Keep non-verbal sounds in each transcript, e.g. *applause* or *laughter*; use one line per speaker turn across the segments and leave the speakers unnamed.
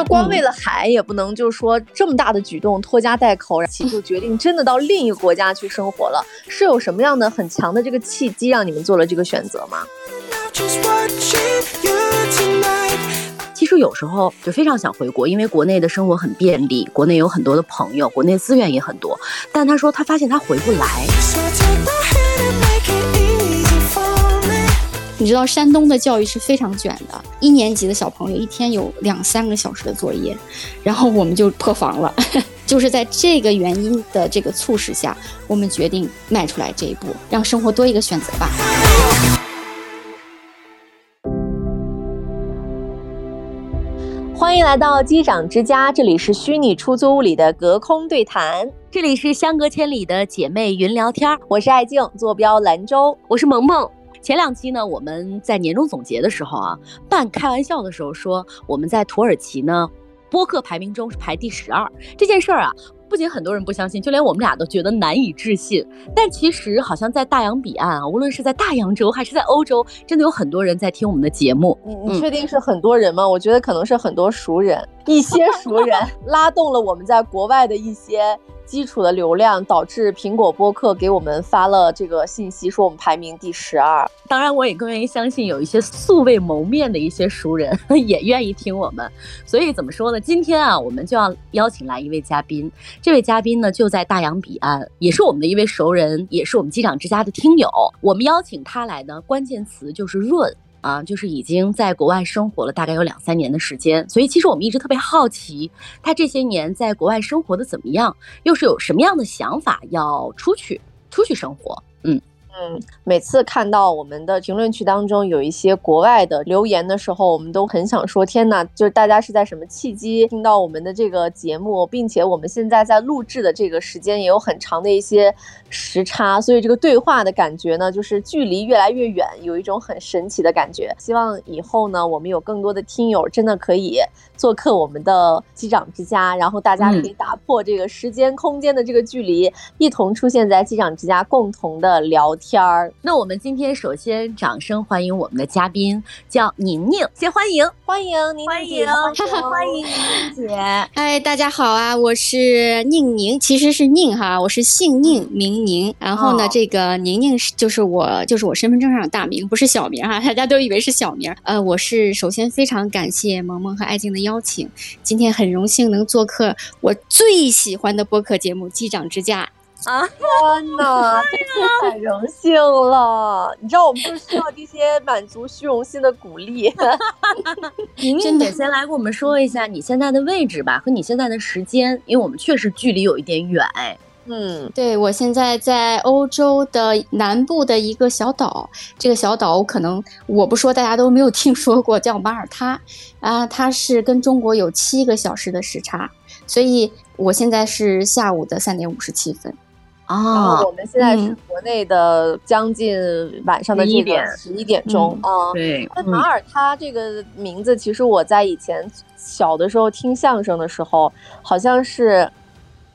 那光为了海，也不能就是说这么大的举动拖家带口，然后就决定真的到另一个国家去生活了。是有什么样的很强的这个契机让你们做了这个选择吗？
其实有时候就非常想回国，因为国内的生活很便利，国内有很多的朋友，国内资源也很多。但他说他发现他回不来。
你知道山东的教育是非常卷的，一年级的小朋友一天有两三个小时的作业，然后我们就破防了。*laughs* 就是在这个原因的这个促使下，我们决定迈出来这一步，让生活多一个选择吧。
欢迎来到机长之家，这里是虚拟出租屋里的隔空对谈，
这里是相隔千里的姐妹云聊天。
我是爱静，坐标兰州，
我是萌萌。前两期呢，我们在年终总结的时候啊，半开玩笑的时候说，我们在土耳其呢，播客排名中是排第十二。这件事儿啊，不仅很多人不相信，就连我们俩都觉得难以置信。但其实好像在大洋彼岸啊，无论是在大洋洲还是在欧洲，真的有很多人在听我们的节目。
你你确定是很多人吗？我觉得可能是很多熟人，一些熟人 *laughs* 拉动了我们在国外的一些。基础的流量导致苹果播客给我们发了这个信息，说我们排名第十二。
当然，我也更愿意相信有一些素未谋面的一些熟人 *laughs* 也愿意听我们。所以怎么说呢？今天啊，我们就要邀请来一位嘉宾。这位嘉宾呢，就在大洋彼岸，也是我们的一位熟人，也是我们机长之家的听友。我们邀请他来呢，关键词就是润。啊，就是已经在国外生活了大概有两三年的时间，所以其实我们一直特别好奇，他这些年在国外生活的怎么样，又是有什么样的想法要出去出去生活？嗯。
嗯，每次看到我们的评论区当中有一些国外的留言的时候，我们都很想说：天哪！就是大家是在什么契机听到我们的这个节目，并且我们现在在录制的这个时间也有很长的一些时差，所以这个对话的感觉呢，就是距离越来越远，有一种很神奇的感觉。希望以后呢，我们有更多的听友真的可以做客我们的机长之家，然后大家可以打破这个时间空间的这个距离，一同出现在机长之家，共同的聊。天儿，
那我们今天首先掌声欢迎我们的嘉宾，叫宁宁，先欢迎，
欢迎宁宁姐，
欢迎宁宁姐。
嗨，大家好啊，我是宁宁，其实是宁哈，我是姓宁名宁。然后呢，这个宁宁是就是我就是我身份证上的大名，不是小名哈，大家都以为是小名。呃，我是首先非常感谢萌萌和爱静的邀请，今天很荣幸能做客我最喜欢的播客节目《机长之家》。
啊！*laughs* 天哪，太荣幸了！你知道我们就需要这些满足虚荣心的鼓励。
宁宁姐，先来跟我们说一下你现在的位置吧，和你现在的时间，因为我们确实距离有一点远。
嗯，对，我现在在欧洲的南部的一个小岛，这个小岛可能我不说大家都没有听说过，叫马耳他啊，它是跟中国有七个小时的时差，所以我现在是下午的三点五十七分。
啊，我们现在是国内的将近晚上的这个十一点钟啊。
对，
那马耳他这个名字，其实我在以前小的时候听相声的时候，好像是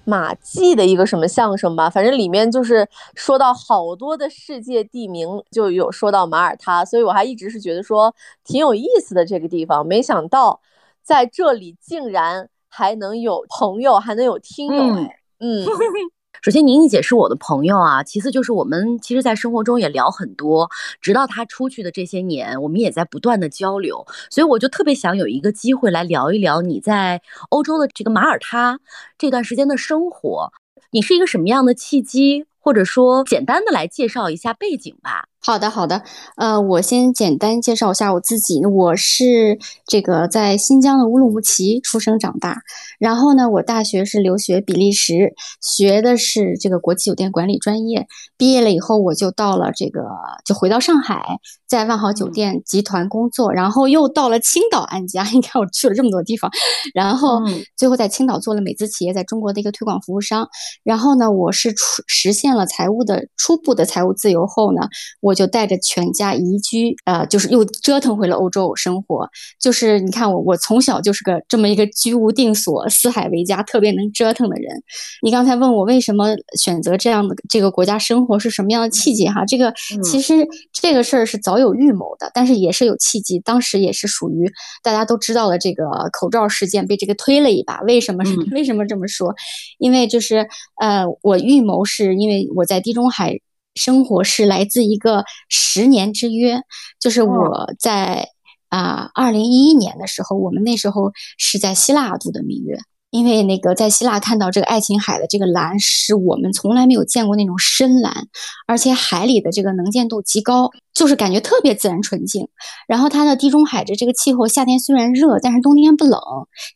马季的一个什么相声吧，反正里面就是说到好多的世界地名，就有说到马耳他，所以我还一直是觉得说挺有意思的这个地方，没想到在这里竟然还能有朋友，还能有听友哎，嗯。*laughs*
首先，宁宁姐是我的朋友啊。其次，就是我们其实，在生活中也聊很多。直到她出去的这些年，我们也在不断的交流。所以，我就特别想有一个机会来聊一聊你在欧洲的这个马耳他这段时间的生活。你是一个什么样的契机，或者说简单的来介绍一下背景吧？
好的，好的，呃，我先简单介绍一下我自己。我是这个在新疆的乌鲁木齐出生长大，然后呢，我大学是留学比利时，学的是这个国际酒店管理专业。毕业了以后，我就到了这个，就回到上海，在万豪酒店集团工作，然后又到了青岛安家。你看，我去了这么多地方，然后最后在青岛做了美资企业在中国的一个推广服务商。然后呢，我是出实现了财务的初步的财务自由后呢，我。就带着全家移居，呃，就是又折腾回了欧洲生活。就是你看我，我从小就是个这么一个居无定所、四海为家、特别能折腾的人。你刚才问我为什么选择这样的这个国家生活是什么样的契机？哈，这个其实这个事儿是早有预谋的，但是也是有契机。当时也是属于大家都知道的这个口罩事件被这个推了一把。为什么是为什么这么说？因为就是呃，我预谋是因为我在地中海。生活是来自一个十年之约，就是我在啊二零一一年的时候，我们那时候是在希腊度的蜜月，因为那个在希腊看到这个爱琴海的这个蓝，是我们从来没有见过那种深蓝，而且海里的这个能见度极高。就是感觉特别自然纯净，然后它的地中海的这个气候，夏天虽然热，但是冬天不冷。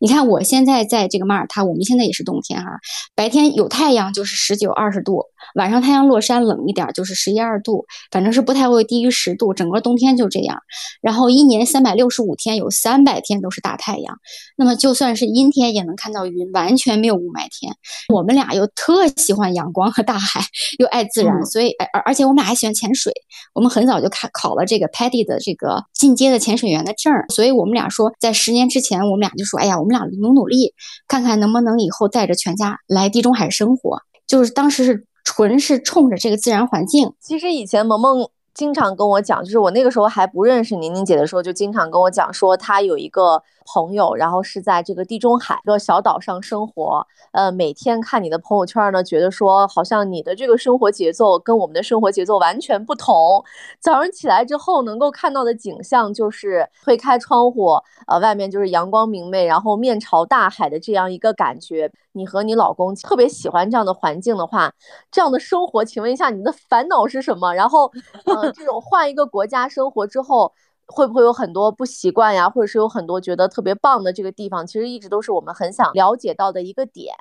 你看我现在在这个马耳他，我们现在也是冬天哈，白天有太阳就是十九二十度，晚上太阳落山冷一点就是十一二度，反正是不太会低于十度，整个冬天就这样。然后一年三百六十五天，有三百天都是大太阳，那么就算是阴天也能看到云，完全没有雾霾天。我们俩又特喜欢阳光和大海，又爱自然，所以而而且我们俩还喜欢潜水，我们很早就。考考了这个 PADI 的这个进阶的潜水员的证，所以我们俩说，在十年之前，我们俩就说，哎呀，我们俩努努力，看看能不能以后带着全家来地中海生活。就是当时是纯是冲着这个自然环境。
其实以前萌萌经常跟我讲，就是我那个时候还不认识宁宁姐的时候，就经常跟我讲说，她有一个。朋友，然后是在这个地中海一个小岛上生活，呃，每天看你的朋友圈呢，觉得说好像你的这个生活节奏跟我们的生活节奏完全不同。早上起来之后，能够看到的景象就是推开窗户，呃，外面就是阳光明媚，然后面朝大海的这样一个感觉。你和你老公特别喜欢这样的环境的话，这样的生活，请问一下，你的烦恼是什么？然后，呃，这种换一个国家生活之后。会不会有很多不习惯呀，或者是有很多觉得特别棒的这个地方？其实一直都是我们很想了解到的一个点。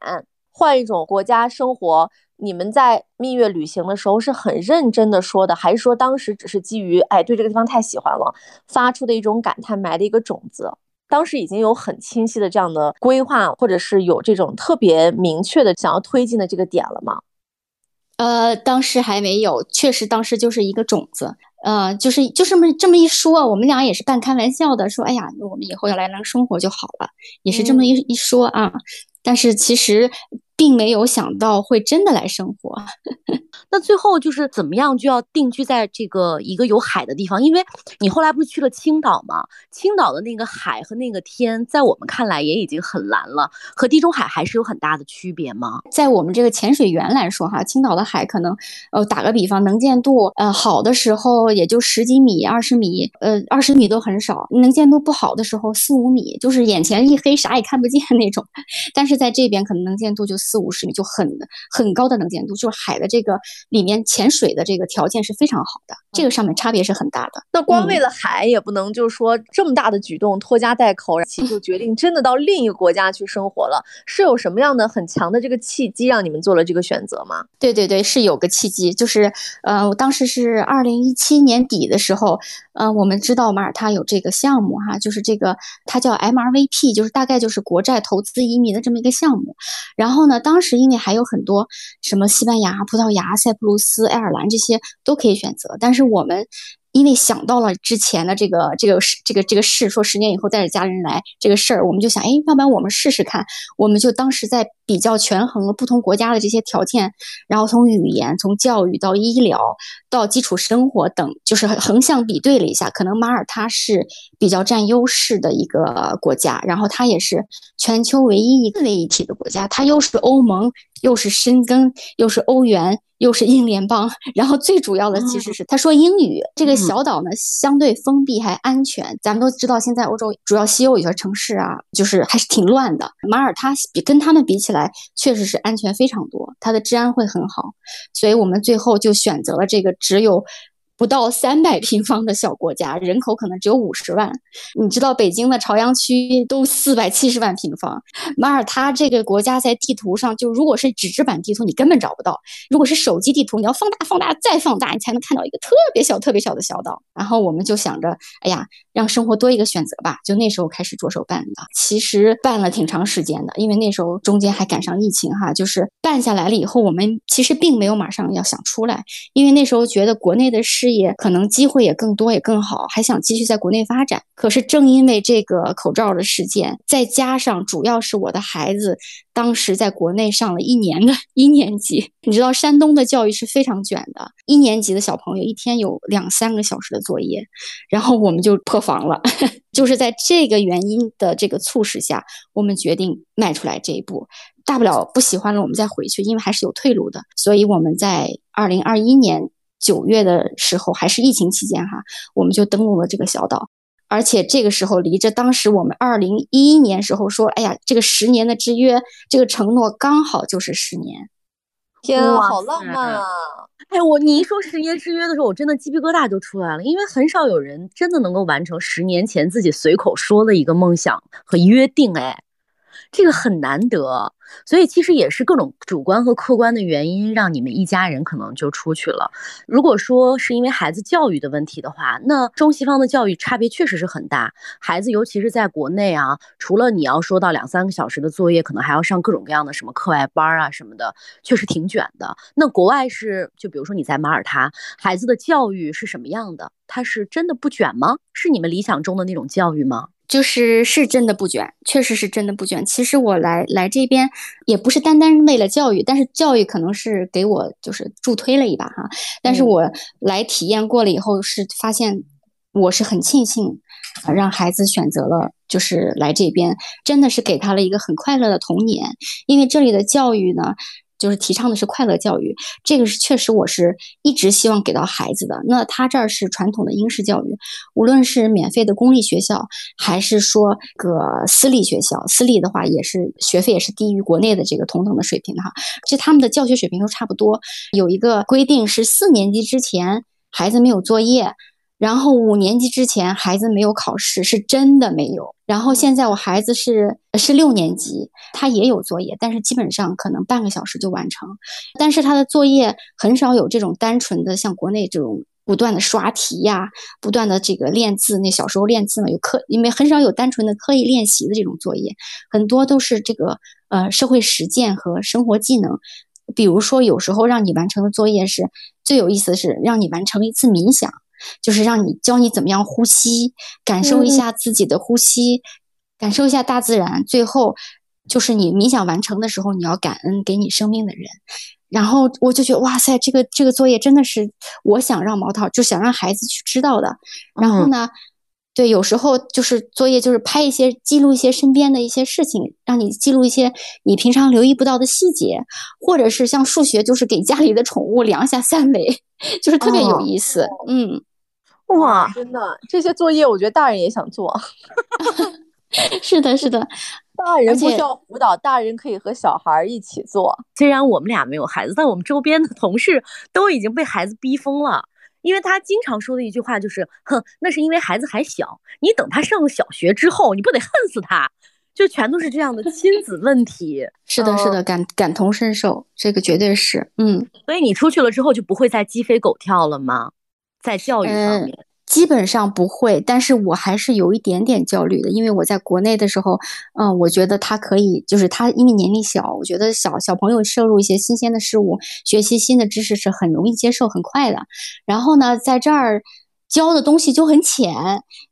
换一种国家生活，你们在蜜月旅行的时候是很认真的说的，还是说当时只是基于哎对这个地方太喜欢了发出的一种感叹埋的一个种子？当时已经有很清晰的这样的规划，或者是有这种特别明确的想要推进的这个点了吗？
呃，当时还没有，确实当时就是一个种子。呃，就是就这么这么一说，我们俩也是半开玩笑的说，哎呀，我们以后要来那生活就好了，也是这么一一说啊。但是其实。并没有想到会真的来生活，*laughs*
那最后就是怎么样就要定居在这个一个有海的地方？因为你后来不是去了青岛吗？青岛的那个海和那个天，在我们看来也已经很蓝了，和地中海还是有很大的区别吗？
在我们这个潜水员来说，哈，青岛的海可能，呃，打个比方，能见度，呃，好的时候也就十几米、二十米，呃，二十米都很少；能见度不好的时候，四五米，就是眼前一黑，啥也看不见那种。*laughs* 但是在这边，可能能见度就。四五十米就很很高的能见度，就是海的这个里面潜水的这个条件是非常好的，这个上面差别是很大的。
那光为了海也不能就是说这么大的举动拖家带口，然后就决定真的到另一个国家去生活了，是有什么样的很强的这个契机让你们做了这个选择吗？
对对对，是有个契机，就是呃，我当时是二零一七年底的时候，呃，我们知道马耳他有这个项目哈，就是这个它叫 MRVP，就是大概就是国债投资移民的这么一个项目，然后呢。当时因为还有很多什么西班牙、葡萄牙、塞浦路斯、爱尔兰这些都可以选择，但是我们。因为想到了之前的这个这个事这个这个事，说十年以后带着家人来这个事儿，我们就想，哎，要不然我们试试看。我们就当时在比较权衡了不同国家的这些条件，然后从语言、从教育到医疗到基础生活等，就是横向比对了一下，可能马耳他是比较占优势的一个国家，然后它也是全球唯一一个为一体的国家，它又是欧盟。又是深耕，又是欧元，又是英联邦，然后最主要的其实是他说英语。这个小岛呢，相对封闭还安全。咱们都知道，现在欧洲主要西欧有些城市啊，就是还是挺乱的。马耳他比跟他们比起来，确实是安全非常多，它的治安会很好。所以我们最后就选择了这个只有。不到三百平方的小国家，人口可能只有五十万。你知道北京的朝阳区都四百七十万平方，马耳他这个国家在地图上，就如果是纸质版地图，你根本找不到；如果是手机地图，你要放大、放大再放大，你才能看到一个特别小、特别小的小岛。然后我们就想着，哎呀，让生活多一个选择吧。就那时候开始着手办的，其实办了挺长时间的，因为那时候中间还赶上疫情哈。就是办下来了以后，我们其实并没有马上要想出来，因为那时候觉得国内的事。事业可能机会也更多也更好，还想继续在国内发展。可是正因为这个口罩的事件，再加上主要是我的孩子当时在国内上了一年的 *laughs* 一年级，你知道山东的教育是非常卷的，一年级的小朋友一天有两三个小时的作业，然后我们就破防了。*laughs* 就是在这个原因的这个促使下，我们决定迈出来这一步。大不了不喜欢了，我们再回去，因为还是有退路的。所以我们在二零二一年九月的时候，还是疫情期间哈，我们就登陆了这个小岛。而且这个时候离着当时我们二零一一年时候说，哎呀，这个十年的之约，这个承诺刚好就是十年。
天啊，好浪漫啊！
哎，我你一说十年之约的时候，我真的鸡皮疙瘩就出来了，因为很少有人真的能够完成十年前自己随口说的一个梦想和约定，哎。这个很难得，所以其实也是各种主观和客观的原因，让你们一家人可能就出去了。如果说是因为孩子教育的问题的话，那中西方的教育差别确实是很大。孩子尤其是在国内啊，除了你要说到两三个小时的作业，可能还要上各种各样的什么课外班啊什么的，确实挺卷的。那国外是，就比如说你在马耳他，孩子的教育是什么样的？他是真的不卷吗？是你们理想中的那种教育吗？
就是是真的不卷，确实是真的不卷。其实我来来这边也不是单单为了教育，但是教育可能是给我就是助推了一把哈。但是我来体验过了以后，是发现我是很庆幸，让孩子选择了就是来这边，真的是给他了一个很快乐的童年。因为这里的教育呢。就是提倡的是快乐教育，这个是确实我是一直希望给到孩子的。那他这儿是传统的英式教育，无论是免费的公立学校，还是说个私立学校，私立的话也是学费也是低于国内的这个同等的水平的哈。就他们的教学水平都差不多。有一个规定是四年级之前孩子没有作业。然后五年级之前孩子没有考试，是真的没有。然后现在我孩子是是六年级，他也有作业，但是基本上可能半个小时就完成。但是他的作业很少有这种单纯的像国内这种不断的刷题呀，不断的这个练字。那小时候练字嘛，有课，因为很少有单纯的刻意练习的这种作业，很多都是这个呃社会实践和生活技能。比如说有时候让你完成的作业是最有意思的是让你完成一次冥想。就是让你教你怎么样呼吸，感受一下自己的呼吸，感受一下大自然。最后就是你冥想完成的时候，你要感恩给你生命的人。然后我就觉得哇塞，这个这个作业真的是我想让毛桃就想让孩子去知道的。然后呢，对，有时候就是作业就是拍一些记录一些身边的一些事情，让你记录一些你平常留意不到的细节，或者是像数学，就是给家里的宠物量一下三维，就是特别有意思。嗯。
哇，真的，这些作业我觉得大人也想做。*laughs*
是的，是的，
大人不需要辅导，大人可以和小孩一起做。
虽然我们俩没有孩子，但我们周边的同事都已经被孩子逼疯了。因为他经常说的一句话就是：“哼，那是因为孩子还小，你等他上了小学之后，你不得恨死他？”就全都是这样的亲子问题。
是的，是的，感感同身受，这个绝对是。嗯，
所以你出去了之后就不会再鸡飞狗跳了吗？在教育方面，
基本上不会，但是我还是有一点点焦虑的，因为我在国内的时候，嗯，我觉得他可以，就是他因为年龄小，我觉得小小朋友摄入一些新鲜的事物，学习新的知识是很容易接受、很快的。然后呢，在这儿。教的东西就很浅，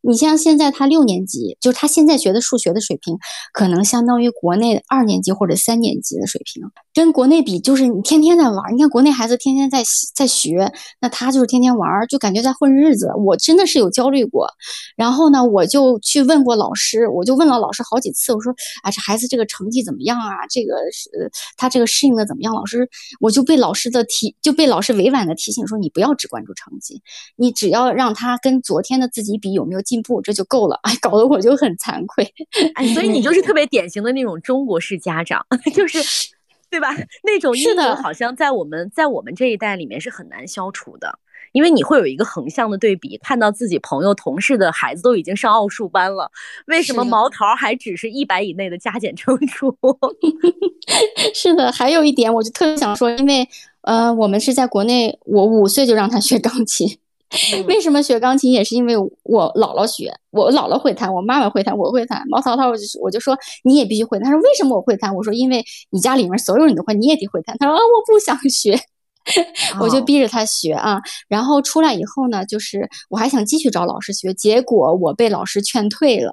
你像现在他六年级，就是他现在学的数学的水平，可能相当于国内二年级或者三年级的水平，跟国内比，就是你天天在玩。你看国内孩子天天在在学，那他就是天天玩，就感觉在混日子。我真的是有焦虑过，然后呢，我就去问过老师，我就问了老师好几次，我说啊，这孩子这个成绩怎么样啊？这个是他这个适应的怎么样？老师，我就被老师的提，就被老师委婉的提醒说，你不要只关注成绩，你只要让。让他跟昨天的自己比有没有进步，这就够了。哎，搞得我就很惭愧。
哎，所以你就是特别典型的那种中国式家长，*laughs* 就是对吧？那种
是的，
好像在我们在我们这一代里面是很难消除的，因为你会有一个横向的对比，看到自己朋友同事的孩子都已经上奥数班了，为什么毛桃还只是一百以内的加减乘除？*laughs*
是的，还有一点，我就特别想说，因为呃，我们是在国内，我五岁就让他学钢琴。为什么学钢琴也是因为我姥姥学，我姥姥会弹，我妈妈会弹，我会弹。毛淘淘，我就我就说你也必须会。他说为什么我会弹？我说因为你家里面所有人都会，你也得会弹。他说啊，我不想学。*laughs* 我就逼着他学啊。然后出来以后呢，就是我还想继续找老师学，结果我被老师劝退了，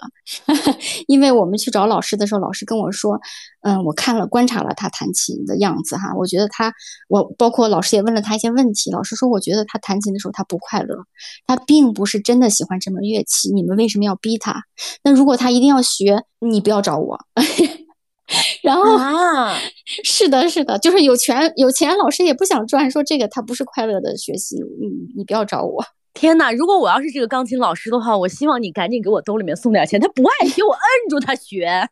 *laughs* 因为我们去找老师的时候，老师跟我说，嗯，我看了观察了他弹琴的样子哈，我觉得他，我包括老师也问了他一些问题，老师说，我觉得他弹琴的时候他不快乐，他并不是真的喜欢这门乐器，你们为什么要逼他？那如果他一定要学，你不要找我。*laughs* 然后
啊，*laughs*
是的，是的，就是有权有钱，老师也不想赚。说这个他不是快乐的学习，你你不要找我。
天哪！如果我要是这个钢琴老师的话，我希望你赶紧给我兜里面送点钱。他不爱学，我摁住他学。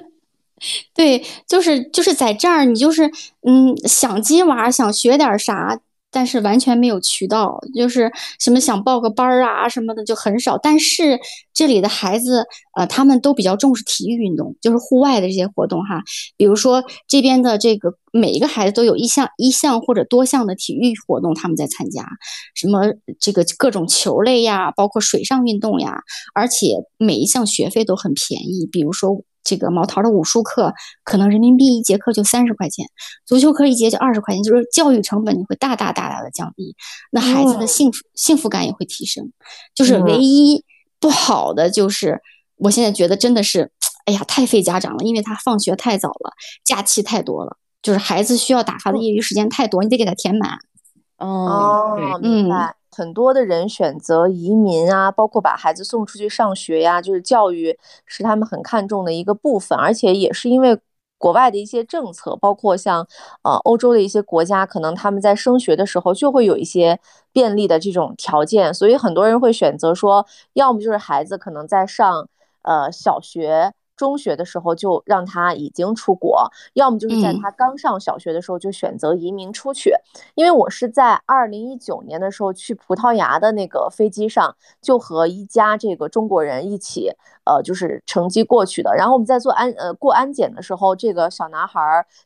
*laughs*
对，就是就是在这儿，你就是嗯，想鸡娃，想学点啥。但是完全没有渠道，就是什么想报个班儿啊什么的就很少。但是这里的孩子，呃，他们都比较重视体育运动，就是户外的这些活动哈。比如说这边的这个每一个孩子都有一项一项或者多项的体育活动，他们在参加，什么这个各种球类呀，包括水上运动呀，而且每一项学费都很便宜。比如说。这个毛桃的武术课可能人民币一节课就三十块钱，足球课一节就二十块钱，就是教育成本你会大大大大的降低，那孩子的幸福幸福感也会提升。就是唯一不好的就是，我现在觉得真的是，哎呀，太费家长了，因为他放学太早了，假期太多了，就是孩子需要打发的业余时间太多，你得给他填满。
哦，明白。很多的人选择移民啊，包括把孩子送出去上学呀，就是教育是他们很看重的一个部分，而且也是因为国外的一些政策，包括像呃欧洲的一些国家，可能他们在升学的时候就会有一些便利的这种条件，所以很多人会选择说，要么就是孩子可能在上呃小学。中学的时候就让他已经出国，要么就是在他刚上小学的时候就选择移民出去。因为我是在二零一九年的时候去葡萄牙的那个飞机上，就和一家这个中国人一起，呃，就是乘机过去的。然后我们在做安呃过安检的时候，这个小男孩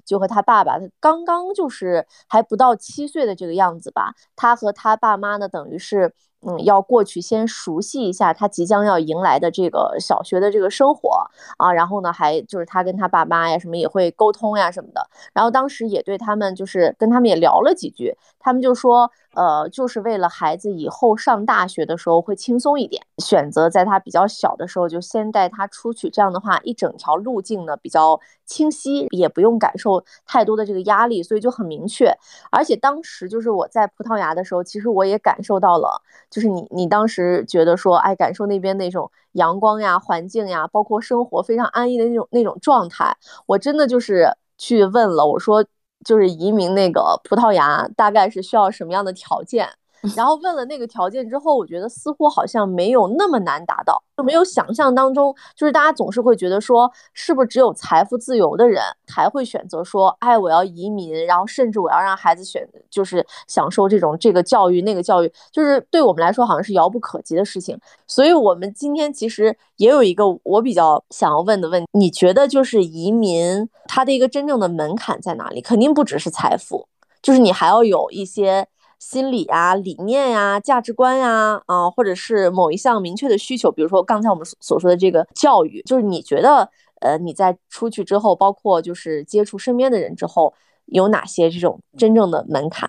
就和他爸爸，他刚刚就是还不到七岁的这个样子吧，他和他爸妈呢，等于是。嗯，要过去先熟悉一下他即将要迎来的这个小学的这个生活啊，然后呢，还就是他跟他爸妈呀什么也会沟通呀什么的，然后当时也对他们就是跟他们也聊了几句，他们就说。呃，就是为了孩子以后上大学的时候会轻松一点，选择在他比较小的时候就先带他出去，这样的话一整条路径呢比较清晰，也不用感受太多的这个压力，所以就很明确。而且当时就是我在葡萄牙的时候，其实我也感受到了，就是你你当时觉得说，哎，感受那边那种阳光呀、环境呀，包括生活非常安逸的那种那种状态，我真的就是去问了，我说。就是移民那个葡萄牙，大概是需要什么样的条件？然后问了那个条件之后，我觉得似乎好像没有那么难达到，就没有想象当中。就是大家总是会觉得说，是不是只有财富自由的人才会选择说，哎，我要移民，然后甚至我要让孩子选，就是享受这种这个教育那个教育，就是对我们来说好像是遥不可及的事情。所以，我们今天其实也有一个我比较想要问的问题：你觉得就是移民它的一个真正的门槛在哪里？肯定不只是财富，就是你还要有一些。心理呀、理念呀、价值观呀，啊，或者是某一项明确的需求，比如说刚才我们所说的这个教育，就是你觉得，呃，你在出去之后，包括就是接触身边的人之后，有哪些这种真正的门槛？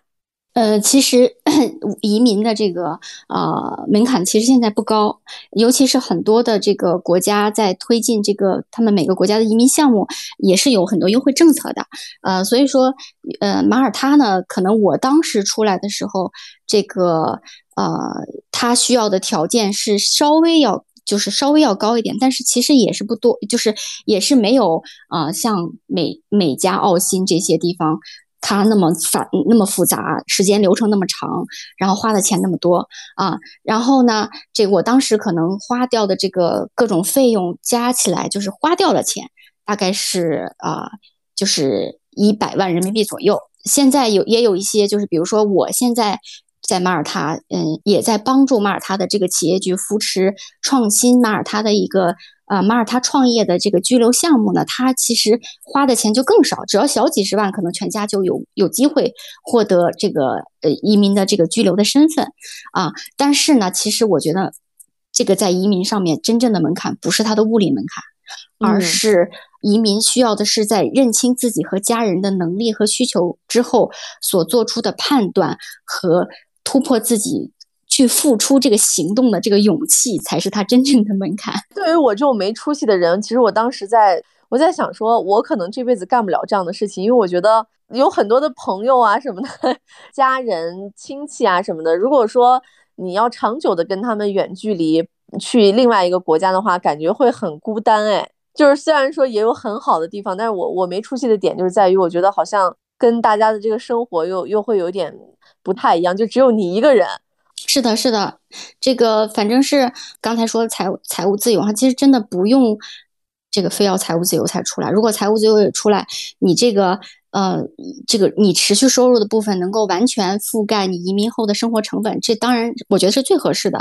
呃，其实 *clears throat* 移民的这个啊门槛其实现在不高，尤其是很多的这个国家在推进这个他们每个国家的移民项目，也是有很多优惠政策的。呃，所以说，呃，马耳他呢，可能我当时出来的时候，这个呃，他需要的条件是稍微要就是稍微要高一点，但是其实也是不多，就是也是没有啊，像美美加澳新这些地方。它那么繁那么复杂，时间流程那么长，然后花的钱那么多啊，然后呢，这个我当时可能花掉的这个各种费用加起来，就是花掉的钱大概是啊，就是一百万人民币左右。现在有也有一些，就是比如说我现在在马耳他，嗯，也在帮助马耳他的这个企业局扶持创新马耳他的一个。啊，马耳他创业的这个居留项目呢，它其实花的钱就更少，只要小几十万，可能全家就有有机会获得这个呃移民的这个居留的身份啊。但是呢，其实我觉得这个在移民上面真正的门槛不是它的物理门槛，而是移民需要的是在认清自己和家人的能力和需求之后所做出的判断和突破自己去付出这个行动的这个勇气，才是他真正的门槛。
对于我这种没出息的人，其实我当时在我在想，说我可能这辈子干不了这样的事情，因为我觉得有很多的朋友啊什么的，*laughs* 家人亲戚啊什么的，如果说你要长久的跟他们远距离。去另外一个国家的话，感觉会很孤单哎。就是虽然说也有很好的地方，但是我我没出息的点就是在于，我觉得好像跟大家的这个生活又又会有点不太一样，就只有你一个人。
是的，是的，这个反正是刚才说财务财务自由哈，其实真的不用这个非要财务自由才出来。如果财务自由也出来，你这个呃这个你持续收入的部分能够完全覆盖你移民后的生活成本，这当然我觉得是最合适的。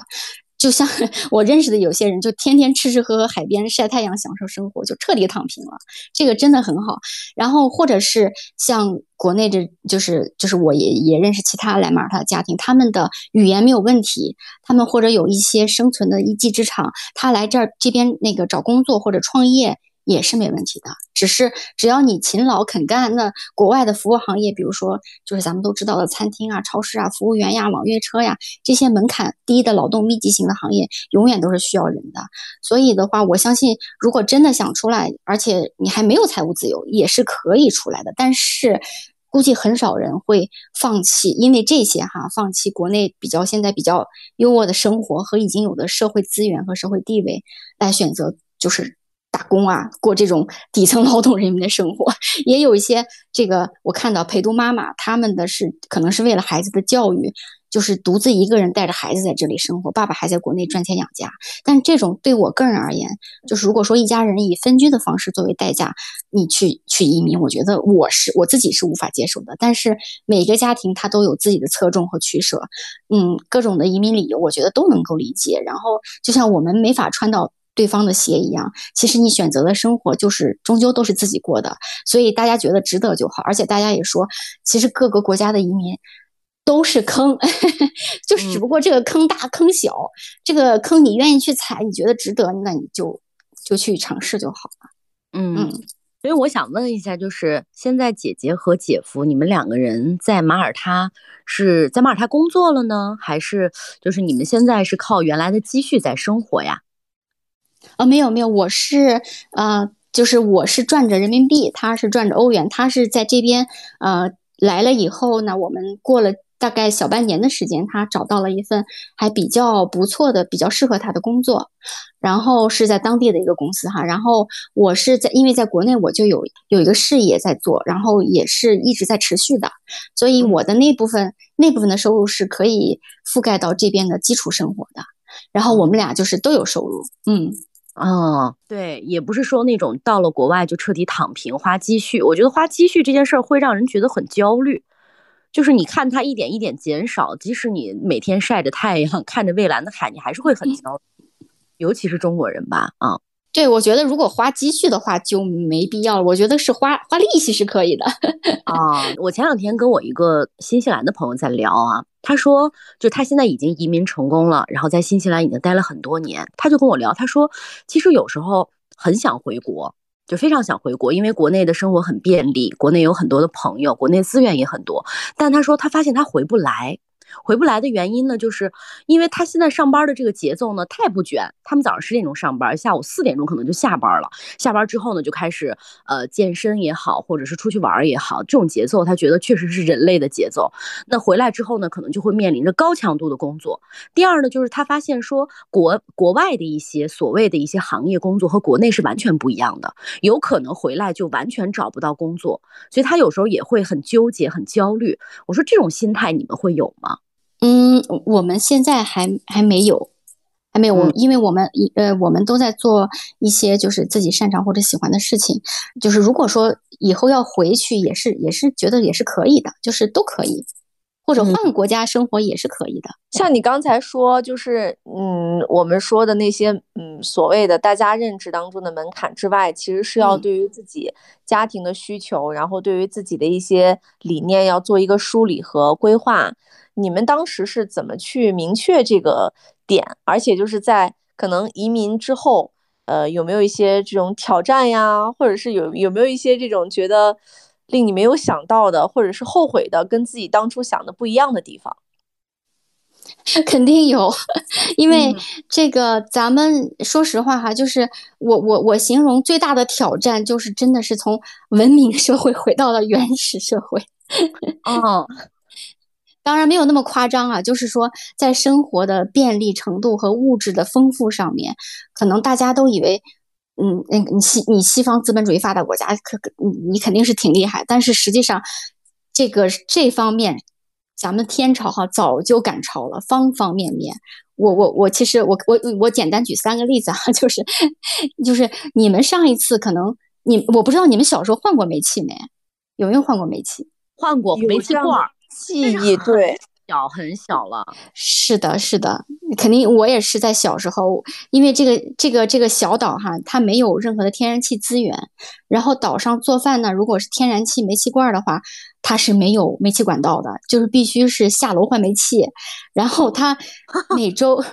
就像 *laughs* 我认识的有些人，就天天吃吃喝喝，海边晒太阳，享受生活，就彻底躺平了。这个真的很好。然后或者是像国内的，就是就是我也也认识其他来马尔他的家庭，他们的语言没有问题，他们或者有一些生存的一技之长，他来这儿这边那个找工作或者创业。也是没问题的，只是只要你勤劳肯干，那国外的服务行业，比如说就是咱们都知道的餐厅啊、超市啊、服务员呀、网约车呀这些门槛低的劳动密集型的行业，永远都是需要人的。所以的话，我相信如果真的想出来，而且你还没有财务自由，也是可以出来的。但是估计很少人会放弃，因为这些哈，放弃国内比较现在比较优渥的生活和已经有的社会资源和社会地位，来选择就是。打工啊，过这种底层劳动人民的生活，*laughs* 也有一些这个我看到陪读妈妈，他们的是可能是为了孩子的教育，就是独自一个人带着孩子在这里生活，爸爸还在国内赚钱养家。但这种对我个人而言，就是如果说一家人以分居的方式作为代价，你去去移民，我觉得我是我自己是无法接受的。但是每个家庭他都有自己的侧重和取舍，嗯，各种的移民理由，我觉得都能够理解。然后就像我们没法穿到。对方的鞋一样，其实你选择的生活就是终究都是自己过的，所以大家觉得值得就好。而且大家也说，其实各个国家的移民都是坑，*laughs* 就是只不过这个坑大坑小，这个坑你愿意去踩，你觉得值得，那你就就去尝试就好了。
嗯，所以我想问一下，就是现在姐姐和姐夫你们两个人在马耳他是在马耳他工作了呢，还是就是你们现在是靠原来的积蓄在生活呀？
啊，没有没有，我是呃，就是我是赚着人民币，他是赚着欧元，他是在这边呃来了以后呢，我们过了大概小半年的时间，他找到了一份还比较不错的、比较适合他的工作，然后是在当地的一个公司哈，然后我是在因为在国内我就有有一个事业在做，然后也是一直在持续的，所以我的那部分那部分的收入是可以覆盖到这边的基础生活的，然后我们俩就是都有收入，嗯。
嗯，对，也不是说那种到了国外就彻底躺平花积蓄。我觉得花积蓄这件事儿会让人觉得很焦虑，就是你看它一点一点减少，即使你每天晒着太阳，*laughs* 看着蔚蓝的海，你还是会很焦虑。尤其是中国人吧，啊。
对，我觉得如果花积蓄的话就没必要了。我觉得是花花利息是可以的 *laughs*
啊。我前两天跟我一个新西兰的朋友在聊啊，他说就他现在已经移民成功了，然后在新西兰已经待了很多年。他就跟我聊，他说其实有时候很想回国，就非常想回国，因为国内的生活很便利，国内有很多的朋友，国内资源也很多。但他说他发现他回不来。回不来的原因呢，就是因为他现在上班的这个节奏呢太不卷。他们早上十点钟上班，下午四点钟可能就下班了。下班之后呢，就开始呃健身也好，或者是出去玩也好，这种节奏他觉得确实是人类的节奏。那回来之后呢，可能就会面临着高强度的工作。第二呢，就是他发现说国国外的一些所谓的一些行业工作和国内是完全不一样的，有可能回来就完全找不到工作，所以他有时候也会很纠结、很焦虑。我说这种心态你们会有吗？
嗯，我们现在还还没有，还没有。我因为我们一呃，我们都在做一些就是自己擅长或者喜欢的事情。就是如果说以后要回去，也是也是觉得也是可以的，就是都可以，或者换个国家生活也是可以的。
像你刚才说，就是嗯，我们说的那些嗯，所谓的大家认知当中的门槛之外，其实是要对于自己家庭的需求，然后对于自己的一些理念要做一个梳理和规划。你们当时是怎么去明确这个点？而且就是在可能移民之后，呃，有没有一些这种挑战呀？或者是有有没有一些这种觉得令你没有想到的，或者是后悔的，跟自己当初想的不一样的地方？*laughs*
肯定有，*laughs* 因为这个咱们说实话哈，就是我我我形容最大的挑战，就是真的是从文明社会回到了原始社会。*laughs*
哦，
当然没有那么夸张啊，就是说在生活的便利程度和物质的丰富上面，可能大家都以为，嗯，那个你西你西方资本主义发达国家，可你你肯定是挺厉害，但是实际上这个这方面。咱们天朝哈早就赶超了，方方面面。我我我，其实我我我简单举三个例子啊，*laughs* 就是就是你们上一次可能你我不知道你们小时候换过煤气没？有没有换过煤气？
换过煤气罐，
记忆对。
小很小了，
是的，是的，肯定我也是在小时候，因为这个这个这个小岛哈，它没有任何的天然气资源，然后岛上做饭呢，如果是天然气煤气罐的话，它是没有煤气管道的，就是必须是下楼换煤气，然后它每周。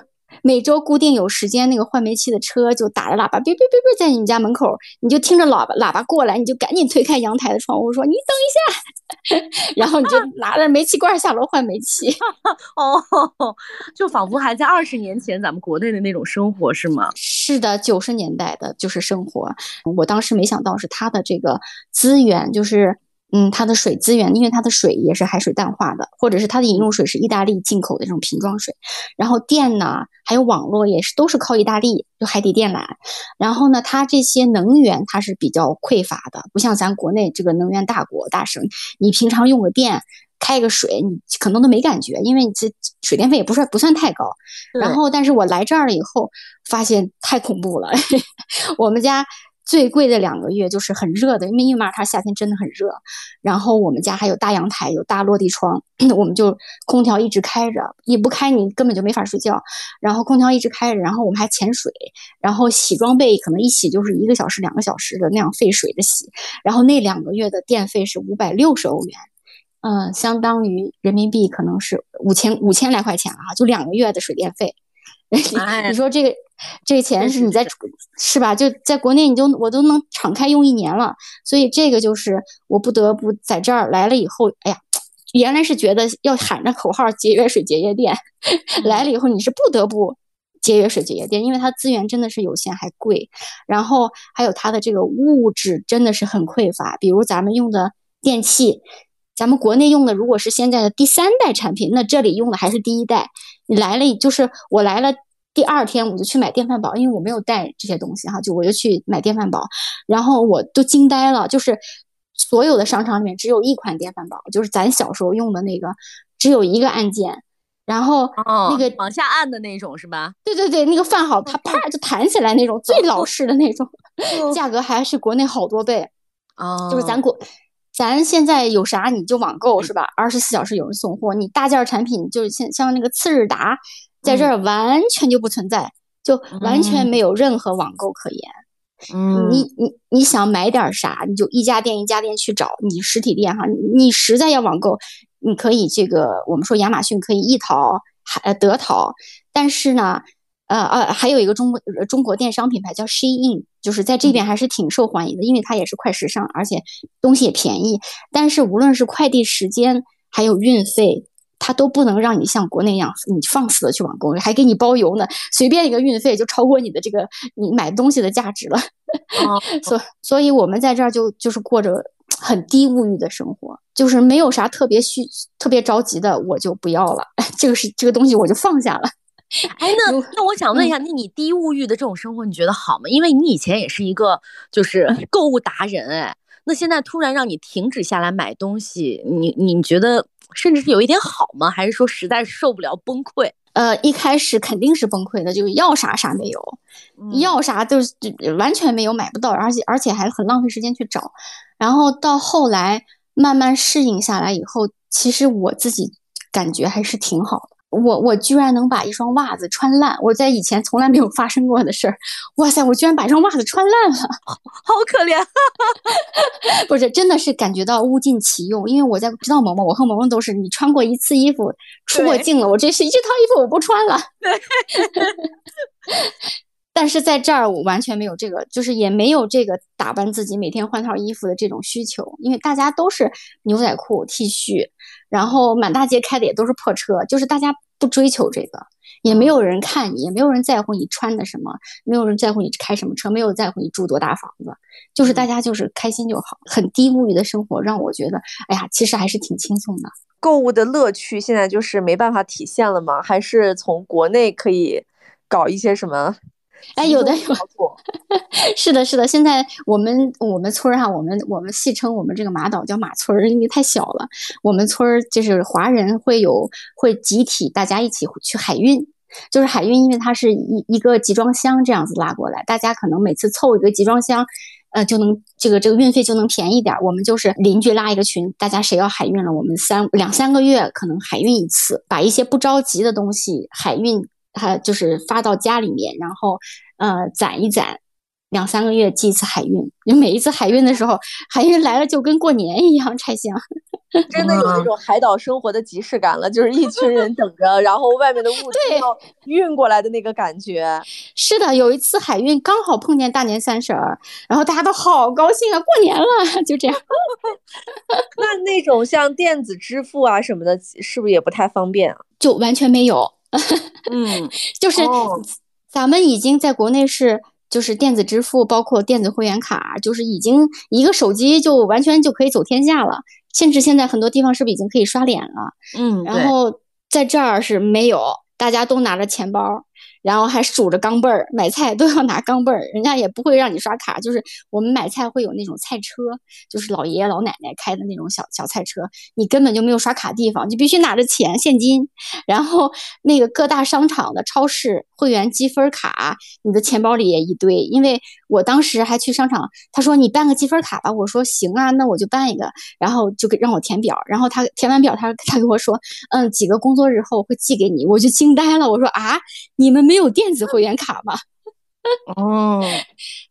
每周固定有时间，那个换煤气的车就打着喇叭，哔哔哔哔，在你们家门口，你就听着喇叭喇叭过来，你就赶紧推开阳台的窗户，说你等一下，*laughs* 然后你就 *laughs* 拿着煤气罐下楼换煤气。*laughs*
哦，就仿佛还在二十年前咱们国内的那种生活，是吗？
是的，九十年代的就是生活。我当时没想到是他的这个资源，就是。嗯，它的水资源，因为它的水也是海水淡化的，或者是它的饮用水是意大利进口的这种瓶装水。然后电呢，还有网络也是都是靠意大利，就海底电缆。然后呢，它这些能源它是比较匮乏的，不像咱国内这个能源大国大省，你平常用个电开个水，你可能都没感觉，因为你这水电费也不算不算太高。然后，但是我来这儿了以后，发现太恐怖了，*laughs* 我们家。最贵的两个月就是很热的，因为因为马耳他夏天真的很热。然后我们家还有大阳台，有大落地窗，*clears throat* 我们就空调一直开着，你不开你根本就没法睡觉。然后空调一直开着，然后我们还潜水，然后洗装备可能一洗就是一个小时、两个小时的那样费水的洗。然后那两个月的电费是五百六十欧元，嗯，相当于人民币可能是五千五千来块钱了啊，就两个月的水电费。你说这个这个钱是你在是吧？就在国内你就我都能敞开用一年了，所以这个就是我不得不在这儿来了以后，哎呀，原来是觉得要喊着口号节约水节约电，*laughs* 来了以后你是不得不节约水节约电，因为它资源真的是有限还贵，然后还有它的这个物质真的是很匮乏，比如咱们用的电器。咱们国内用的如果是现在的第三代产品，那这里用的还是第一代。你来了，就是我来了第二天我就去买电饭煲，因为我没有带这些东西哈，就我就去买电饭煲，然后我都惊呆了，就是所有的商场里面只有一款电饭煲，就是咱小时候用的那个，只有一个按键，然后那个
往下按的那种是吧？
对对对，那个饭好，它啪就弹起来那种最老式的那种，价格还是国内好多倍，
哦，
就是咱国。咱现在有啥你就网购是吧？二十四小时有人送货。你大件产品就是像像那个次日达，在这儿完全就不存在，就完全没有任何网购可言。
嗯，
你你你想买点啥，你就一家店一家店去找。你实体店哈，你实在要网购，你可以这个我们说亚马逊可以一淘，还得淘，但是呢。呃呃，还有一个中国中国电商品牌叫 Shein，就是在这边还是挺受欢迎的，因为它也是快时尚，而且东西也便宜。但是无论是快递时间还有运费，它都不能让你像国内一样，你放肆的去网购，还给你包邮呢，随便一个运费就超过你的这个你买东西的价值了。*laughs* 所所以，我们在这儿就就是过着很低物欲的生活，就是没有啥特别需特别着急的，我就不要了，*laughs* 这个是这个东西我就放下了。
哎，那那我想问一下，那你低物欲的这种生活，你觉得好吗？因为你以前也是一个就是购物达人，哎，那现在突然让你停止下来买东西，你你觉得甚至是有一点好吗？还是说实在受不了崩溃？
呃，一开始肯定是崩溃的，就是要啥啥没有，要啥都是完全没有买不到，而且而且还很浪费时间去找。然后到后来慢慢适应下来以后，其实我自己感觉还是挺好的。我我居然能把一双袜子穿烂，我在以前从来没有发生过的事儿。哇塞，我居然把一双袜子穿烂了，
好可怜。*laughs*
不是，真的是感觉到物尽其用，因为我在知道萌萌，我和萌萌都是，你穿过一次衣服出过镜了，我这是一套衣服我不穿了。*laughs* 但是在这儿我完全没有这个，就是也没有这个打扮自己、每天换套衣服的这种需求，因为大家都是牛仔裤、T 恤，然后满大街开的也都是破车，就是大家不追求这个，也没有人看你，也没有人在乎你穿的什么，没有人在乎你开什么车，没有在乎你住多大房子，就是大家就是开心就好，很低物欲的生活让我觉得，哎呀，其实还是挺轻松的。
购物的乐趣现在就是没办法体现了吗？还是从国内可以搞一些什么？
哎，有的有，*laughs* 是的，是的。现在我们我们村儿哈，我们我们戏称我们这个马岛叫马村儿，因为太小了。我们村儿就是华人会有会集体大家一起去海运，就是海运，因为它是一一个集装箱这样子拉过来，大家可能每次凑一个集装箱。呃，就能这个这个运费就能便宜点儿。我们就是邻居拉一个群，大家谁要海运了，我们三两三个月可能海运一次，把一些不着急的东西海运，它就是发到家里面，然后呃攒一攒。两三个月寄一次海运，你每一次海运的时候，海运来了就跟过年一样拆箱，*laughs*
真的有那种海岛生活的即视感了，就是一群人等着，然后外面的物资要运过来的那个感觉。*laughs*
是的，有一次海运刚好碰见大年三十儿，然后大家都好高兴啊，过年了，就这样。*laughs*
那那种像电子支付啊什么的，是不是也不太方便啊？
就完全没有。
嗯，*laughs*
就是咱们已经在国内是。就是电子支付，包括电子会员卡，就是已经一个手机就完全就可以走天下了。甚至现在很多地方是不是已经可以刷脸了？
嗯，
然后在这儿是没有，大家都拿着钱包。然后还数着钢镚儿，买菜都要拿钢镚儿，人家也不会让你刷卡。就是我们买菜会有那种菜车，就是老爷爷老奶奶开的那种小小菜车，你根本就没有刷卡地方，就必须拿着钱现金。然后那个各大商场的超市会员积分卡，你的钱包里也一堆。因为我当时还去商场，他说你办个积分卡吧，我说行啊，那我就办一个。然后就给让我填表，然后他填完表，他他跟我说，嗯，几个工作日后会寄给你。我就惊呆了，我说啊，你们没有电子会员卡吗？*laughs*
哦，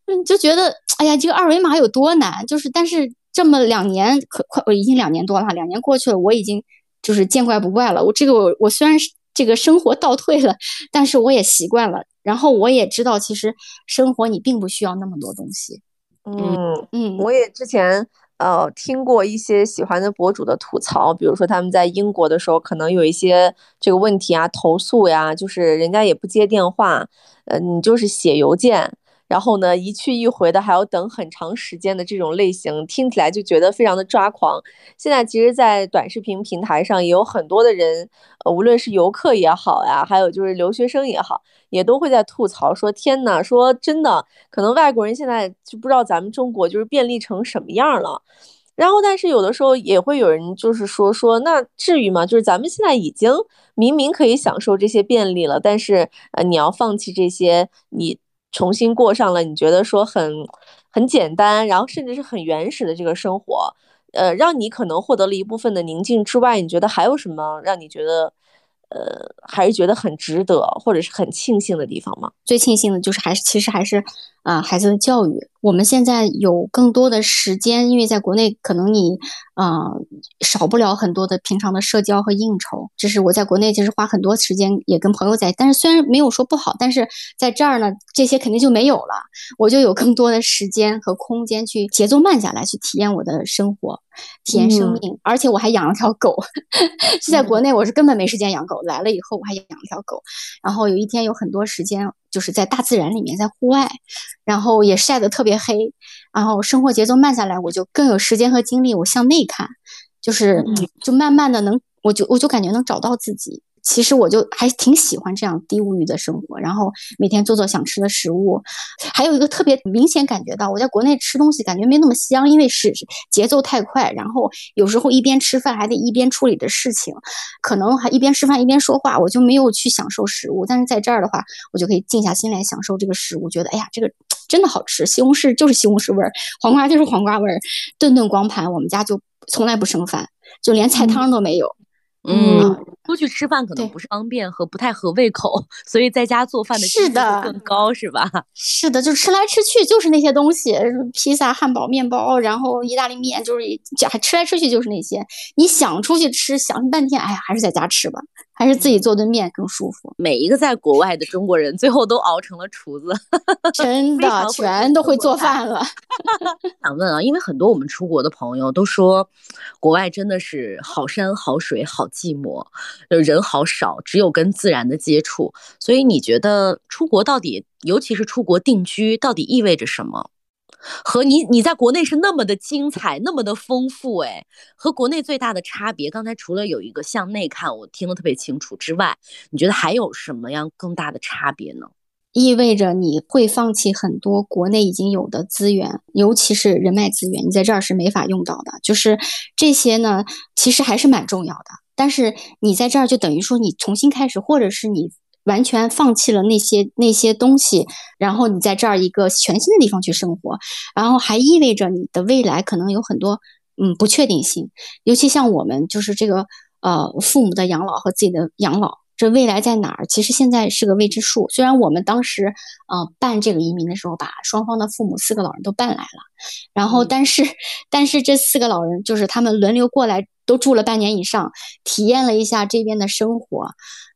嗯，就觉得哎呀，这个二维码有多难？就是，但是这么两年，可快，我已经两年多了，两年过去了，我已经就是见怪不怪了。我这个，我我虽然是这个生活倒退了，但是我也习惯了。然后我也知道，其实生活你并不需要那么多东西。
嗯
嗯，
我也之前。呃，听过一些喜欢的博主的吐槽，比如说他们在英国的时候，可能有一些这个问题啊，投诉呀，就是人家也不接电话，呃，你就是写邮件，然后呢，一去一回的，还要等很长时间的这种类型，听起来就觉得非常的抓狂。现在其实，在短视频平台上也有很多的人，呃，无论是游客也好呀，还有就是留学生也好。也都会在吐槽说：“天呐，说真的，可能外国人现在就不知道咱们中国就是便利成什么样了。然后，但是有的时候也会有人就是说说，那至于吗？就是咱们现在已经明明可以享受这些便利了，但是呃，你要放弃这些，你重新过上了你觉得说很很简单，然后甚至是很原始的这个生活，呃，让你可能获得了一部分的宁静之外，你觉得还有什么让你觉得？”呃，还是觉得很值得，或者是很庆幸的地方吗？
最庆幸的就是还是其实还是啊，孩子的教育。我们现在有更多的时间，因为在国内可能你啊少不了很多的平常的社交和应酬。这是我在国内其实花很多时间也跟朋友在，但是虽然没有说不好，但是在这儿呢，这些肯定就没有了。我就有更多的时间和空间去节奏慢下来，去体验我的生活。体验生命，而且我还养了条狗。*laughs* 就在国内，我是根本没时间养狗。来了以后，我还养了条狗。然后有一天有很多时间，就是在大自然里面，在户外，然后也晒得特别黑。然后生活节奏慢下来，我就更有时间和精力，我向内看，就是就慢慢的能，我就我就感觉能找到自己。其实我就还挺喜欢这样低物欲的生活，然后每天做做想吃的食物，还有一个特别明显感觉到，我在国内吃东西感觉没那么香，因为是节奏太快，然后有时候一边吃饭还得一边处理的事情，可能还一边吃饭一边说话，我就没有去享受食物。但是在这儿的话，我就可以静下心来享受这个食物，觉得哎呀，这个真的好吃，西红柿就是西红柿味儿，黄瓜就是黄瓜味儿，顿顿光盘，我们家就从来不剩饭，就连菜汤都没有。
嗯，出去吃饭可能不是方便和不太合胃口，*laughs* 所以在家做饭的
是的
更高，是吧？*laughs*
是的，就吃来吃去就是那些东西，披萨、汉堡、面包，然后意大利面，就是还吃来吃去就是那些。你想出去吃，想半天，哎呀，还是在家吃吧，还是自己做顿面更舒服。
每一个在国外的中国人，最后都熬成了厨子。*laughs*
真的，全都会做饭了。
想问啊，因为很多我们出国的朋友都说，国外真的是好山好水好寂寞，呃人好少，只有跟自然的接触。所以你觉得出国到底，尤其是出国定居，到底意味着什么？和你你在国内是那么的精彩，那么的丰富，哎，和国内最大的差别，刚才除了有一个向内看，我听得特别清楚之外，你觉得还有什么样更大的差别呢？
意味着你会放弃很多国内已经有的资源，尤其是人脉资源，你在这儿是没法用到的。就是这些呢，其实还是蛮重要的。但是你在这儿就等于说你重新开始，或者是你完全放弃了那些那些东西，然后你在这儿一个全新的地方去生活，然后还意味着你的未来可能有很多嗯不确定性，尤其像我们就是这个呃父母的养老和自己的养老。这未来在哪儿？其实现在是个未知数。虽然我们当时呃办这个移民的时候，把双方的父母四个老人都办来了，然后
嗯
但是、*laughs* 但是这四个老人就是他们轮流过来，都住了半年以上，体验了一下这边的生活，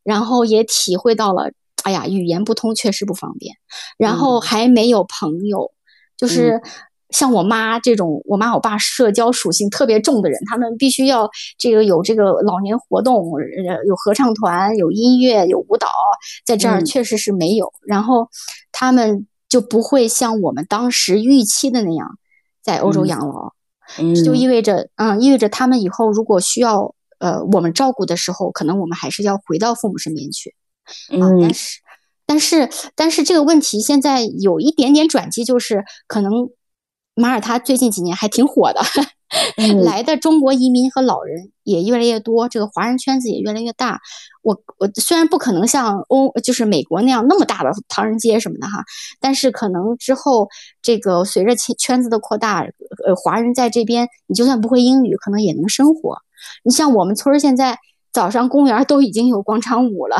然后也体会到了，哎呀，语言不通确实不方便，然后
嗯
还没有朋友，就是。像我妈这种，我妈我爸社交属性特别重的人，他们必须要这个有这个老年活动，呃有合唱团，有音乐，有舞蹈，在这儿
嗯
确实是没有。然后他们就不会像我们当时预期的那样在欧洲
嗯
养老，
嗯
这就意味着，嗯，意味着他们以后如果需要呃我们照顾的时候，可能我们还是要回到父母身边去。啊，
嗯。
但是但是但是这个问题现在有一点点转机，就是可能马耳他最近几年还挺火的，
嗯 *laughs*
来的中国移民和老人也越来越多，这个华人圈子也越来越大。我我虽然不可能像欧就是美国那样那么大的唐人街什么的哈，但是可能之后这个随着圈圈子的扩大，呃，华人在这边你就算不会英语，可能也能生活。你像我们村儿现在早上公园儿都已经有广场舞了。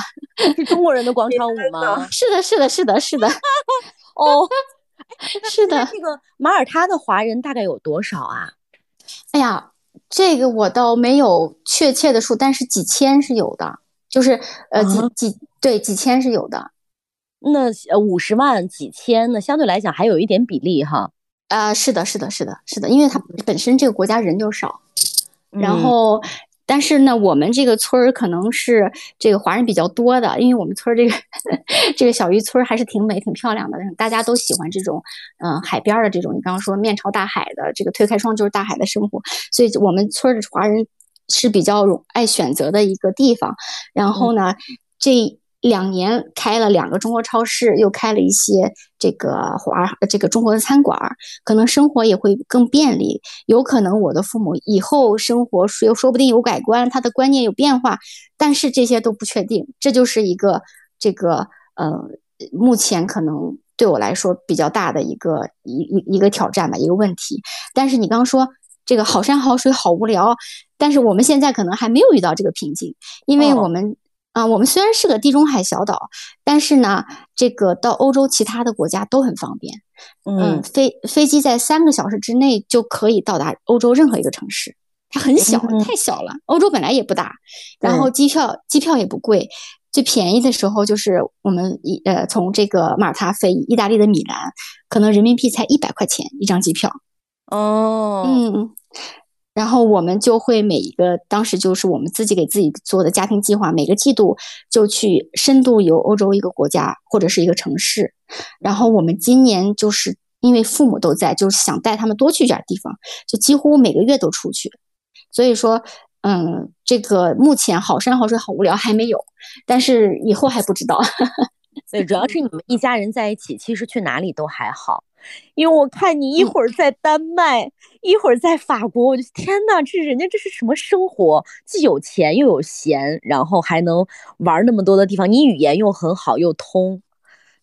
是中国人的广 *laughs* 场舞吗？*laughs*
是的，是的，是的，是的，
哦，*laughs*
是的。
这个马耳他的华人大概有多少啊？
哎呀，这个我倒没有确切的数，但是几千是有的，就是呃几
啊
几对几千是有的。
那呃五十万几千，那相对来讲还有一点比例哈。
啊、是的，是的，是的，是的，因为它本身这个国家人就少，然
嗯
后，但是呢，我们这个村儿可能是这个华人比较多的，因为我们村儿这个 *laughs* 这个小渔村儿还是挺美、挺漂亮的，大家都喜欢这种嗯、呃海边儿的这种，你刚刚说面朝大海的，这个推开窗就是大海的生活，所以我们村儿的华人是比较容爱选择的一个地方。然后呢，这两年开了两个中国超市，又开了一些这个华这个中国的餐馆儿，可能生活也会更便利。有可能我的父母以后生活说又说不定有改观，他的观念有变化，但是这些都不确定。这就是一个这个呃，目前可能对我来说比较大的一个一一一个挑战吧，一个问题。但是你刚刚说这个好山好水好无聊，但是我们现在可能还没有遇到这个瓶颈，因为
哦
我们。啊、我们虽然是个地中海小岛，但是呢，这个到欧洲其他的国家都很方便。嗯，飞飞机在三个小时之内就可以到达欧洲任何一个城市，它很小，
嗯
太小了。欧洲本来也不大，然后机票机票也不贵，最便宜的时候就是我们一呃从这个马耳他飞意大利的米兰，可能人民币才一百块钱一张机票。
哦，
嗯，然后我们就会每一个当时就是我们自己给自己做的家庭计划，每个季度就去深度游欧洲一个国家或者是一个城市。然后我们今年就是因为父母都在，就是想带他们多去点地方，就几乎每个月都出去。所以说，嗯，这个目前好山好水好无聊还没有，但是以后还不知道。*laughs*
对，主要是你们一家人在一起，其实去哪里都还好。因为我看你一会儿在丹麦，一会儿在法国，我就天呐，这人家这是什么生活？既有钱又有闲，然后还能玩那么多的地方，你语言又很好又通，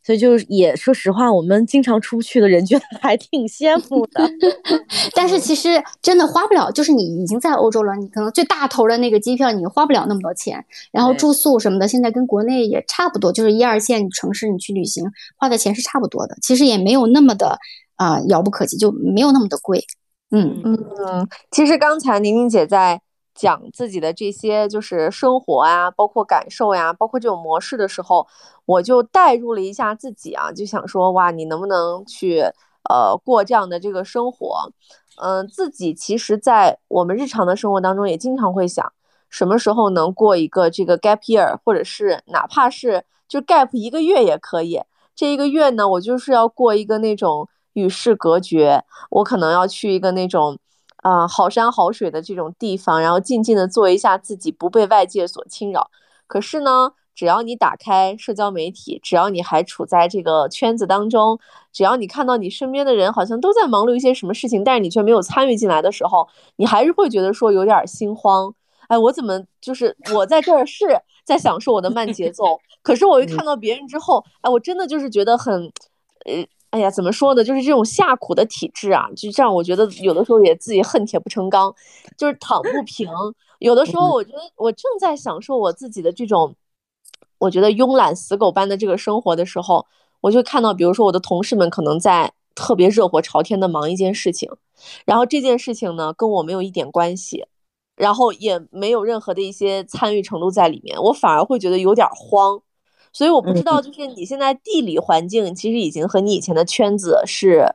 所以就是也说实话，我们经常出去的人觉得还挺羡 *laughs* 慕的。*laughs*
但是其实真的花不了，就是你已经在欧洲了，你可能最大头的那个机票你花不了那么多钱，然后住宿什么的，现在跟国内也差不多，就是一二线城市你去旅行花的钱是差不多的，其实也没有那么的啊遥不可及，就没有那么的贵。嗯
嗯，其实刚才宁宁姐在。讲自己的这些就是生活啊，包括感受呀，包括这种模式的时候，我就代入了一下自己啊，就想说哇，你能不能去呃过这样的这个生活？嗯，自己其实，在我们日常的生活当中，也经常会想，什么时候能过一个这个 gap year，或者是哪怕是就 gap 一个月也可以。这一个月呢，我就是要过一个那种与世隔绝，我可能要去一个那种。啊，好山好水的这种地方，然后静静的做一下自己，不被外界所侵扰。可是呢，只要你打开社交媒体，只要你还处在这个圈子当中，只要你看到你身边的人好像都在忙碌一些什么事情，但是你却没有参与进来的时候，你还是会觉得说有点心慌。哎，我怎么就是我在这儿是在享受我的慢节奏，*laughs* 可是我一看到别人之后，哎，我真的就是觉得很，呃。哎呀，怎么说呢？就是这种下苦的体质啊，就这样，我觉得有的时候也自己恨铁不成钢，就是躺不平。有的时候，我觉得我正在享受我自己的这种，我觉得慵懒死狗般的这个生活的时候，我就看到，比如说我的同事们可能在特别热火朝天的忙一件事情，然后这件事情呢跟我没有一点关系，然后也没有任何的一些参与程度在里面，我反而会觉得有点慌。所以我不知道，就是你现在地理环境其实已经和你以前的圈子是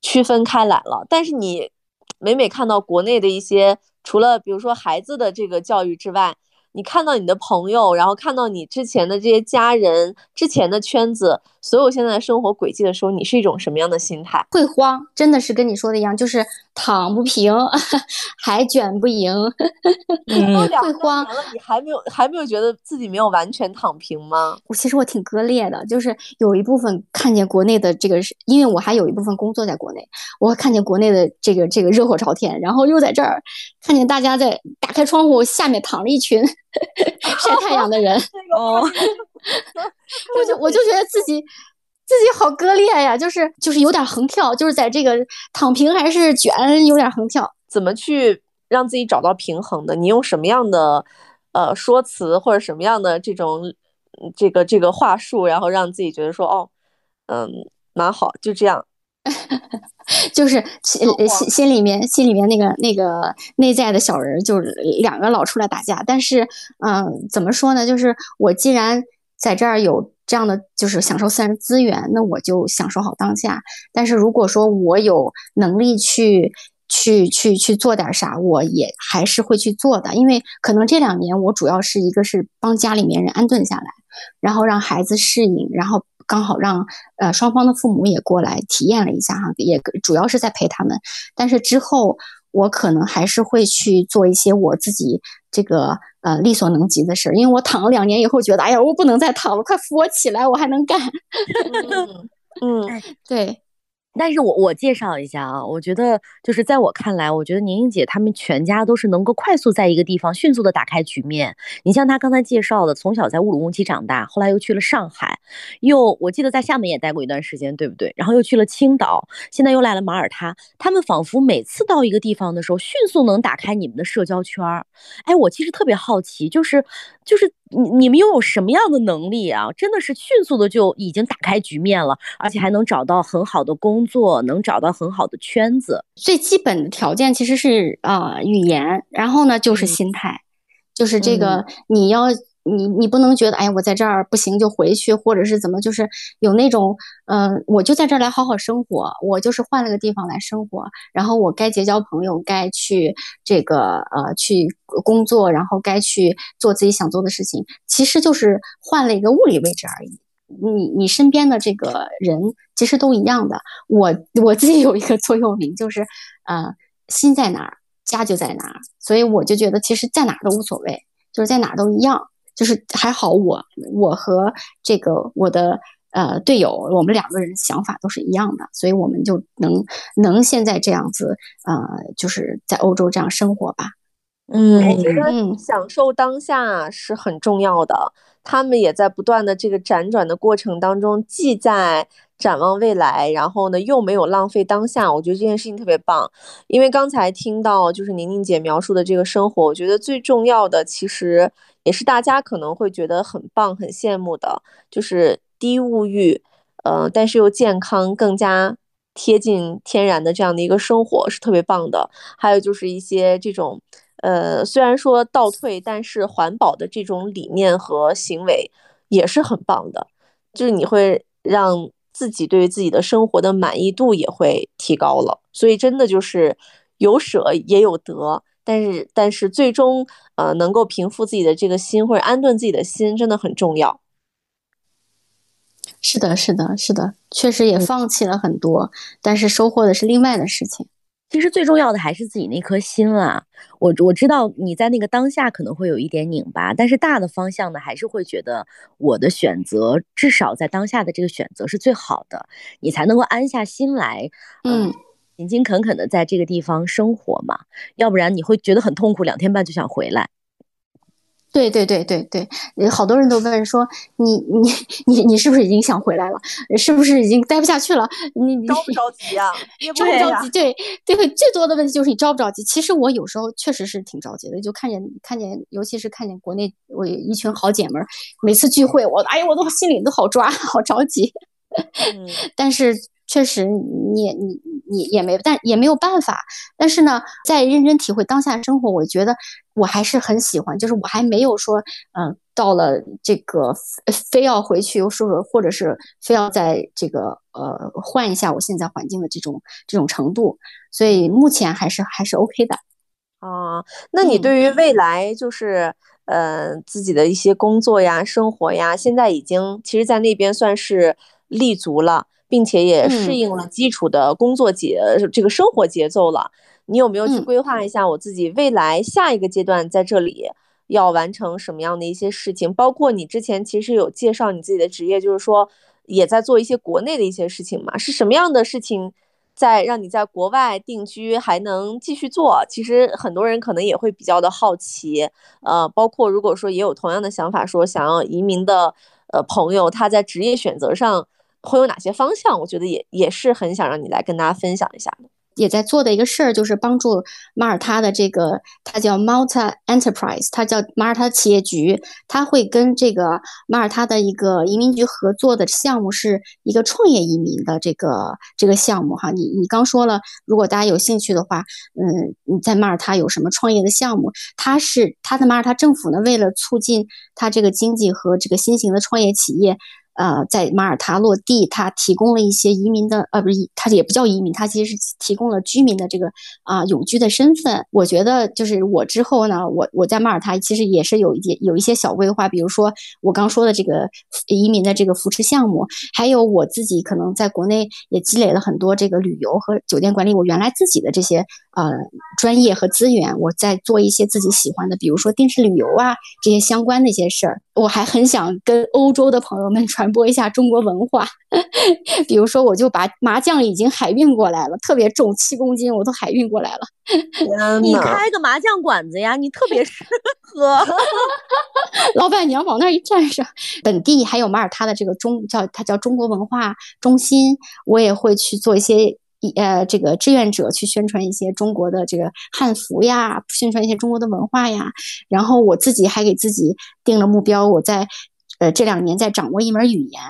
区分开来了，但是你每每看到国内的一些，除了比如说孩子的这个教育之外。你看到你的朋友，然后看到你之前的这些家人、之前的圈子，所有现在的生活轨迹的时候，你是一种什么样的心态？
会慌，真的是跟你说的一样，就是躺不平，*laughs* 还卷不赢。会慌
了，你还没有还没有觉得自己没有完全躺平吗？
我其实我挺割裂的，就是有一部分看见国内的这个，因为我还有一部分工作在国内，我看见国内的这个这个热火朝天，然后又在这儿看见大家在打开窗户下面躺了一群。*laughs* 晒太阳的人 *laughs* 哦，*laughs* 我就我就觉得自己自己好割裂呀，就是就是有点横跳，就是在这个躺平还是卷有点横跳，
怎么去让自己找到平衡的？你用什么样的呃说辞或者什么样的这种这个这个话术，然后让自己觉得说哦，嗯，蛮好，就这样。*laughs*
就是心心心里面心里面那个那个内在的小人，就是两个老出来打架。但是，嗯，怎么说呢？就是我既然在这儿有这样的，就是享受自然资源，那我就享受好当下。但是如果说我有能力去去去去做点啥，我也还是会去做的。因为可能这两年我主要是一个是帮家里面人安顿下来，然后让孩子适应，然后。刚好让呃双方的父母也过来体验了一下哈，也主要是在陪他们。但是之后我可能还是会去做一些我自己这个呃力所能及的事儿，因为我躺了两年以后觉得，哎呀，我不能再躺了，快扶我起来，我还能干。*laughs* 嗯，*laughs* 对。
但是我我介绍一下啊，我觉得就是在我看来，我觉得宁宁姐他们全家都是能够快速在一个地方迅速的打开局面。你像她刚才介绍的，从小在乌鲁木齐长大，后来又去了上海，又我记得在厦门也待过一段时间，对不对？然后又去了青岛，现在又来了马耳他。他们仿佛每次到一个地方的时候，迅速能打开你们的社交圈儿。哎，我其实特别好奇，就是就是你你们拥有什么样的能力啊？真的是迅速的就已经打开局面了，而且还能找到很好的工。工作能找到很好的圈子，
最基本的条件其实是啊语言，然后呢就是心态，就是这个你要你你不能觉得哎我在这儿不行就回去，或者是怎么，就是有那种嗯我就在这儿来好好生活，我就是换了个地方来生活，然后我该结交朋友，该去这个呃去工作，然后该去做自己想做的事情，其实就是换了一个物理位置而已。你你身边的这个人其实都一样的。我我自己有一个座右铭，就是呃，心在哪儿，家就在哪儿。所以我就觉得，其实在哪儿都无所谓，就是在哪儿都一样。就是还好，我我和这个我的呃队友，我们两个人想法都是一样的，所以我们就能能现在这样子呃，就是在欧洲这样生活吧。
嗯，我觉得享受当下是很重要的。他们也在不断的这个辗转的过程当中，既在展望未来，然后呢又没有浪费当下。我觉得这件事情特别棒，因为刚才听到就是宁宁姐描述的这个生活，我觉得最重要的其实也是大家可能会觉得很棒、很羡慕的，就是低物欲，呃，但是又健康、更加贴近天然的这样的一个生活是特别棒的。还有就是一些这种。呃，虽然说倒退，但是环保的这种理念和行为也是很棒的，就是你会让自己对于自己的生活的满意度也会提高了。所以真的就是有舍也有得，但是但是最终呃能够平复自己的这个心或者安顿自己的心，真的很重要。
是的，是的，是的，确实也放弃了很多，但是收获的是另外的事情。
其实最重要的还是自己那颗心啦。我我知道你在那个当下可能会有一点拧巴，但是大的方向呢，还是会觉得我的选择至少在当下的这个选择是最好的，你才能够安下心来，嗯，勤勤恳恳的在这个地方生活嘛。要不然你会觉得很痛苦，两天半就想回来。
对对对对对，好多人都问说你你你你是不是已经想回来了？是不是已经待不下去了？你
着不着急啊？*laughs*
着不着急？对对，最多的问题就是你着不着急。其实我有时候确实是挺着急的，就看见看见，尤其是看见国内我一群好姐妹儿，每次聚会，我哎呀，我都心里都好抓，好着急。*laughs* 但是。确实，你也你你也没，但也没有办法。但是呢，在认真体会当下生活，我觉得我还是很喜欢。就是我还没有说，嗯，到了这个非要回去，又说或者是非要在这个呃换一下我现在环境的这种这种程度。所以目前还是还是 OK 的。
啊，那你对于未来就是呃自己的一些工作呀、生活呀，现在已经其实，在那边算是立足了。并且也适应了基础的工作节这个生活节奏了。你有没有去规划一下我自己未来下一个阶段在这里要完成什么样的一些事情？包括你之前其实有介绍你自己的职业，就是说也在做一些国内的一些事情嘛？是什么样的事情在让你在国外定居还能继续做？其实很多人可能也会比较的好奇。呃，包括如果说也有同样的想法，说想要移民的呃朋友，他在职业选择上。会有哪些方向？我觉得也也是很想让你来跟大家分享一下的。
也在做的一个事儿，就是帮助马耳他的这个，它叫 Malta Enterprise，它叫马耳他企业局，它会跟这个马耳他的一个移民局合作的项目，是一个创业移民的这个这个项目哈。你你刚说了，如果大家有兴趣的话，嗯，你在马耳他有什么创业的项目？它是它的马耳他政府呢，为了促进它这个经济和这个新型的创业企业。呃，在马耳他落地，他提供了一些移民的，呃，不是，他也不叫移民，他其实是提供了居民的这个啊永居的身份。我觉得就是我之后呢，我我在马耳他其实也是有一点有一些小规划，比如说我刚说的这个移民的这个扶持项目，还有我自己可能在国内也积累了很多这个旅游和酒店管理，我原来自己的这些呃专业和资源，我在做一些自己喜欢的，比如说电视旅游啊这些相关的一些事儿。我还很想跟欧洲的朋友们 *laughs* 传播一下中国文化，比如说，我就把麻将已经海运过来了，特别重，七公斤，我都海运过来了。*laughs*
你开个麻将馆子呀，你特别适合。*laughs*
老板娘往那一站上，本地还有马耳他的这个中叫它叫中国文化中心，我也会去做一些。呃，这个志愿者去宣传一些中国的这个汉服呀，宣传一些中国的文化呀。然后我自己还给自己定了目标，我在呃这两年在掌握一门语言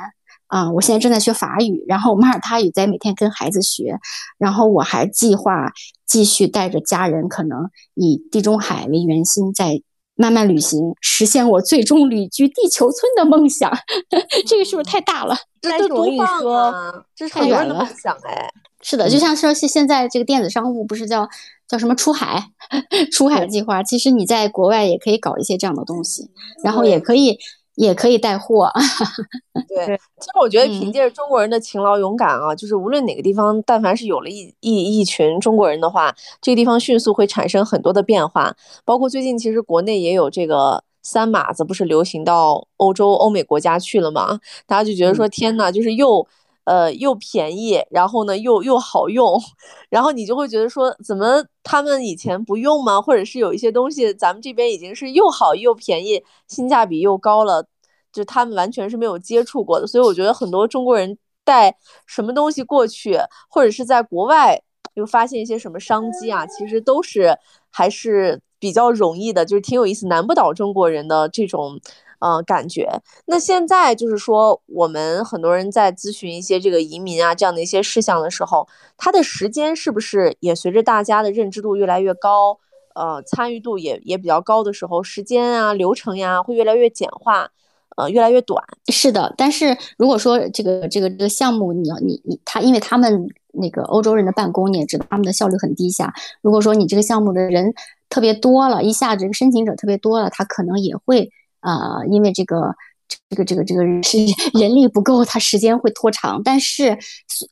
啊，我现在正在学法语，然后马耳他语在每天跟孩子学。然后我还计划继续带着家人，可能以地中海为圆心，在慢慢旅行，实现我最终旅居地球村的梦想。*laughs* 这个是不是太大了？
这都多棒啊！这是很多人的梦想哎。
是的，就像说现现在这个电子商务不是叫叫什么出海 *laughs* 出海计划？其实你在国外也可以搞一些这样的东西，然后也可以也可以带货。*laughs*
对，其实我觉得凭借着中国人的勤劳勇敢啊，就是无论哪个地方，但凡是有了一一一群中国人的话，这个地方迅速会产生很多的变化。包括最近其实国内也有这个三马子，不是流行到欧洲欧美国家去了嘛？大家就觉得说天呐，就是又。呃，又便宜，然后呢，又又好用，*laughs* 然后你就会觉得说，怎么他们以前不用吗？或者是有一些东西，咱们这边已经是又好又便宜，性价比又高了，就他们完全是没有接触过的，所以我觉得很多中国人带什么东西过去，或者是在国外又发现一些什么商机啊，其实都是还是比较容易的，就是挺有意思，难不倒中国人的这种。嗯，感觉那现在就是说，我们很多人在咨询一些这个移民啊这样的一些事项的时候，他的时间是不是也随着大家的认知度越来越高，呃，参与度也也比较高的时候，时间啊、流程呀会越来越简化，呃，越来越短。
是的，但是如果说这个这个这个项目，你要你你他，因为他们那个欧洲人的办公，你也知道他们的效率很低下。如果说你这个项目的人特别多了，一下这个申请者特别多了，他可能也会。啊，因为这个这个这个这个是 *laughs* 人力不够，它时间会拖长。但是，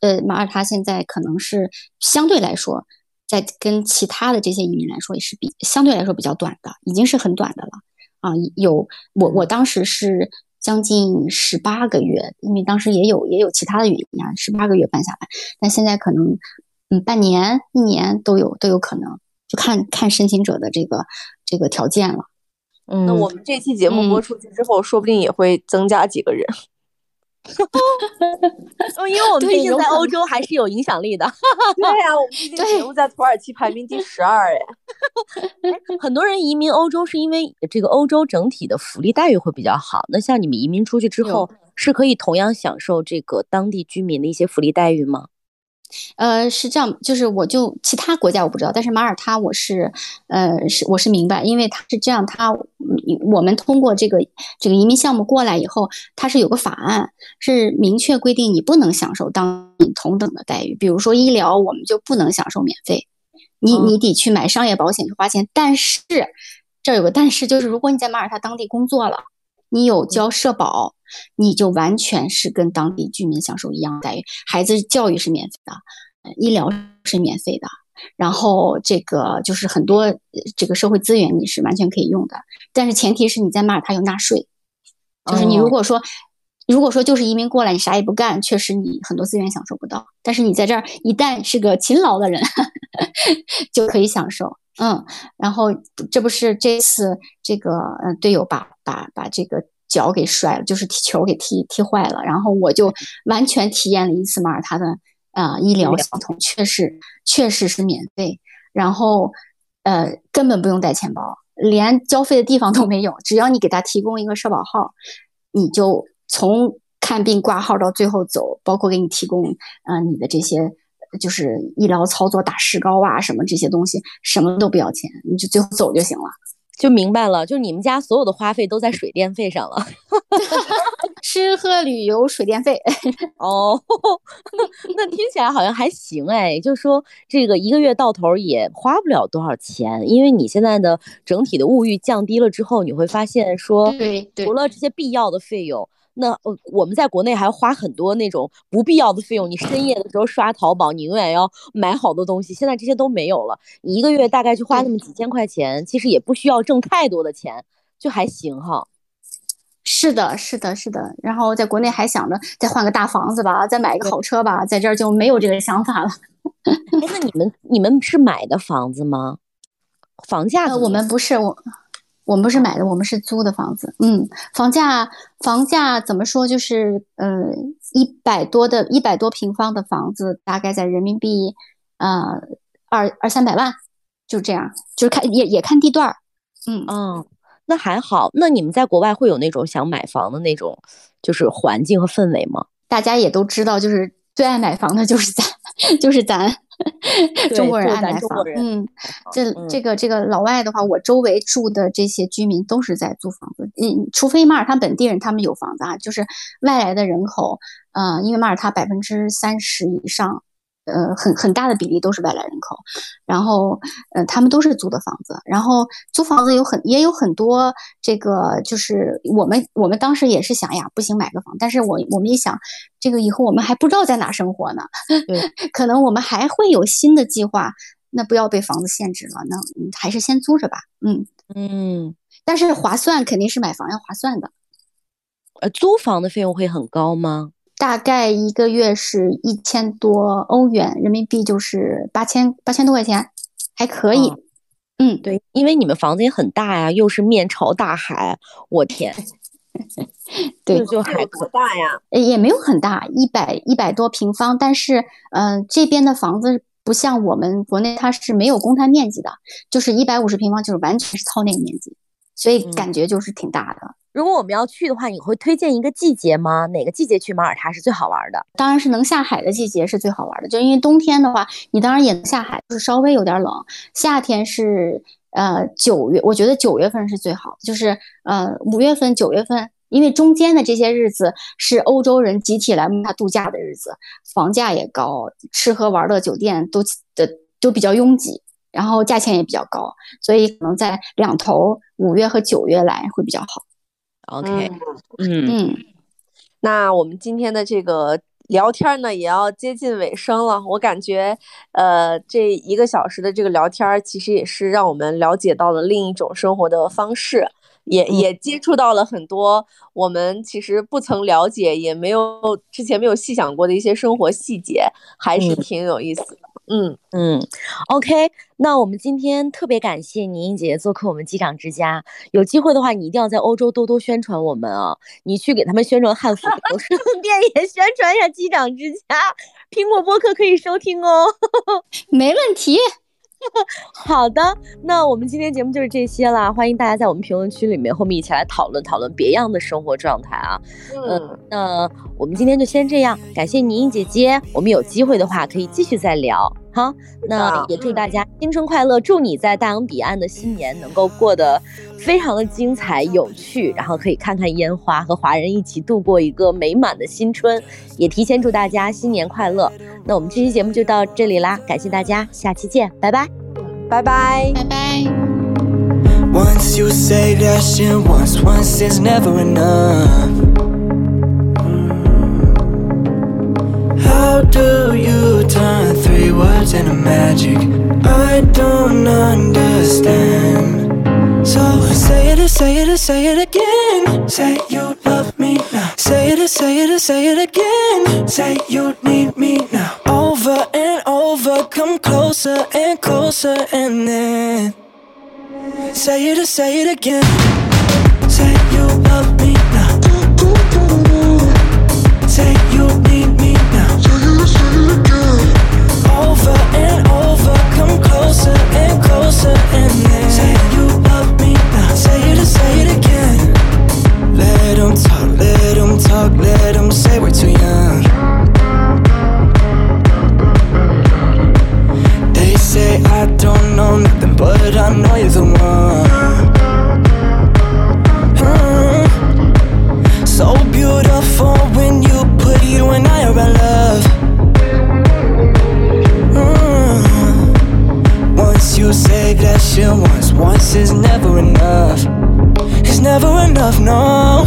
呃，马耳他现在可能是相对来说，在跟其他的这些移民来说，也是比相对来说比较短的，已经是很短的了。啊，有我我当时是将近十八个月，因为当时也有也有其他的原因啊，十八个月办下来。但现在可能嗯，半年一年都有都有可能，就看看申请者的这个这个条件了。
那我们这期节目播出去之后，说不定也会增加几个人。*laughs*
因为我们毕竟在欧洲还是有影响力的。*laughs*
对呀，我们毕竟节目在土耳其排名第十二 *laughs* 哎。
很多人移民欧洲是因为这个欧洲整体的福利待遇会比较好。那像你们移民出去之后，是可以同样享受这个当地居民的一些福利待遇吗？
呃，是这样，就是我就其他国家我不知道，但是马耳他我是，呃，是我是明白，因为他是这样，他我们通过这个这个移民项目过来以后，他是有个法案，是明确规定你不能享受当同等的待遇，比如说医疗，我们就不能享受免费，你你得去买商业保险去花钱，但是这有个但是，就是如果你在马耳他当地工作了，你有交社保。你就完全是跟当地居民享受一样待遇，孩子教育是免费的，医疗是免费的，然后这个就是很多这个社会资源你是完全可以用的，但是前提是你在马耳他有纳税，就是你如果说如果说就是移民过来你啥也不干，确实你很多资源享受不到，但是你在这儿一旦是个勤劳的人，*laughs* 就可以享受，嗯，然后这不是这次这个呃队友把把把这个。脚给摔了，就是踢球给踢踢坏了，然后我就完全体验了一次马耳他的啊医疗系统，确实确实是免费，然后呃根本不用带钱包，连交费的地方都没有，只要你给他提供一个社保号，你就从看病挂号到最后走，包括给你提供嗯你的这些就是医疗操作打石膏啊什么这些东西，什么都不要钱，你就最后走就行了。
就明白了，就你们家所有的花费都在水电费上了，*laughs*
吃喝旅游水电费。*laughs*
哦，*laughs* 那听起来好像还行哎，就说这个一个月到头也花不了多少钱，因为你现在的整体的物欲降低了之后，你会发现说，
对，
除了这些必要的费用。那呃，我们在国内还要花很多那种不必要的费用。你深夜的时候刷淘宝，你永远要买好多东西。现在这些都没有了，你一个月大概就花那么几千块钱，其实也不需要挣太多的钱，就还行哈。
是的，是的，是的。然后在国内还想着再换个大房子吧，再买一个好车吧，在这儿就没有这个想法了。
那你们你们是买的房子吗？房价？
我们不是我。我们不是买的，我们是租的房子。嗯，房价房价怎么说？就是呃，一百多的一百多平方的房子，大概在人民币呃二二三百万，就这样。就是看也也看地段儿。嗯
嗯，那还好。那你们在国外会有那种想买房的那种，就是环境和氛围吗？
大家也都知道，就是最爱买房的就是咱，*laughs* 就是咱。中国人爱买房，嗯，这这个这个老外的话，我周围住的这些居民都是在租房子，嗯，除非马耳他本地人他们有房子啊，就是外来的人口，呃，因为马耳他百分之三十以上。呃，很很大的比例都是外来人口，然后，呃，他们都是租的房子，然后租房子有很也有很多这个，就是我们我们当时也是想呀，不行买个房，但是我我们一想，这个以后我们还不知道在哪生活呢，
对，*laughs*
可能我们还会有新的计划，那不要被房子限制了，那还是先租着吧，
嗯。嗯，
但是划算肯定是买房要划算的，
呃，租房的费用会很高吗？
大概一个月是一千多欧元，人民币就是八千八千多块钱，还可以。嗯，
对，因为你们房子也很大呀，又是面朝大海，我天，*laughs*
对，
就还
多大呀？
也没有很大，一百一百多平方。但是，嗯，这边的房子不像我们国内，它是没有公摊面积的，就是一百五十平方，就是完全是操那个面积，所以感觉就是挺大的。
如果我们要去的话，你会推荐一个季节吗？哪个季节去马耳他是最好玩的？
当然是能下海的季节是最好玩的，就因为冬天的话，你当然也能下海，就是稍微有点冷。夏天是呃九月，我觉得九月份是最好，就是呃五月份、九月份，因为中间的这些日子是欧洲人集体来马耳他度假的日子，房价也高，吃喝玩乐酒店都的都比较拥挤，然后价钱也比较高，所以可能在两头五月和九月来会比较好。
OK，
嗯嗯，
那我们今天的这个聊天呢，也要接近尾声了。我感觉，呃，这一个小时的这个聊天，其实也是让我们了解到了另一种生活的方式，也也接触到了很多我们其实不曾了解，也没有之前没有细想过的一些生活细节，还是挺有意思的。
嗯嗯，OK，那我们今天特别感谢倪英姐姐做客我们机长之家。有机会的话，你一定要在欧洲多多宣传我们啊！你去给他们宣传汉服，顺 *laughs* 便也宣传一下机长之家。苹果播客可以收听哦，*laughs*
没问题。*laughs*
好的，那我们今天节目就是这些啦。欢迎大家在我们评论区里面和我们一起来讨论讨论别样的生活状态啊。嗯，那我们今天就先这样，感谢倪英姐姐。我们有机会的话可以继续再聊。好，那也祝大家新春快乐，祝你在大洋彼岸的新年能够过得非常的精彩有趣，然后可以看看烟花，和华人一起度过一个美满的新春。也提前祝大家新年快乐。那我们这期节目就到这里啦，感谢大家，下期见，拜拜，
拜拜，
拜拜。
How do you turn three words into magic? I don't understand. So say it, say it, say it again. Say you love me now. Say it, say it, say it again. Say you need me now. Over and over, come closer and closer, and then say it, say it again. Say you love me now. Say closer and closer, and then say you love me now. Say it say it again. Let them talk, let them talk, let them say we're too young. They say I don't know nothing, but I know you're the one. Once is never enough. It's never enough, no.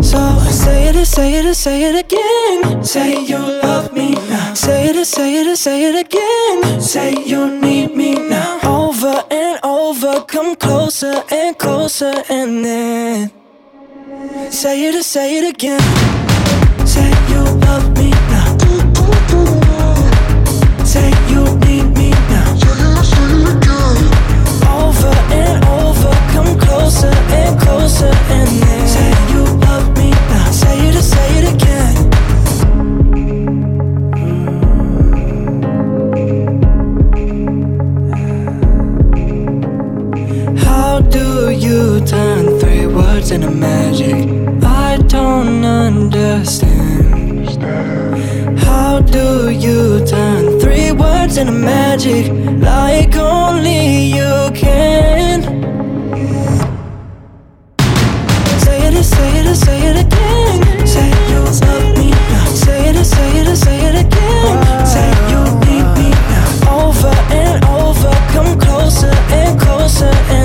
So say it, say it, say it again. Say you love me now. Say it, say it, say it again. Say you need me now. Over and over, come closer and closer, and then say it, say it again. Say you love me now. Say closer and closer, and then say you love me now. Say it, say it again. How do you turn three words into magic? I don't understand. How do you turn three words into magic like only you? answer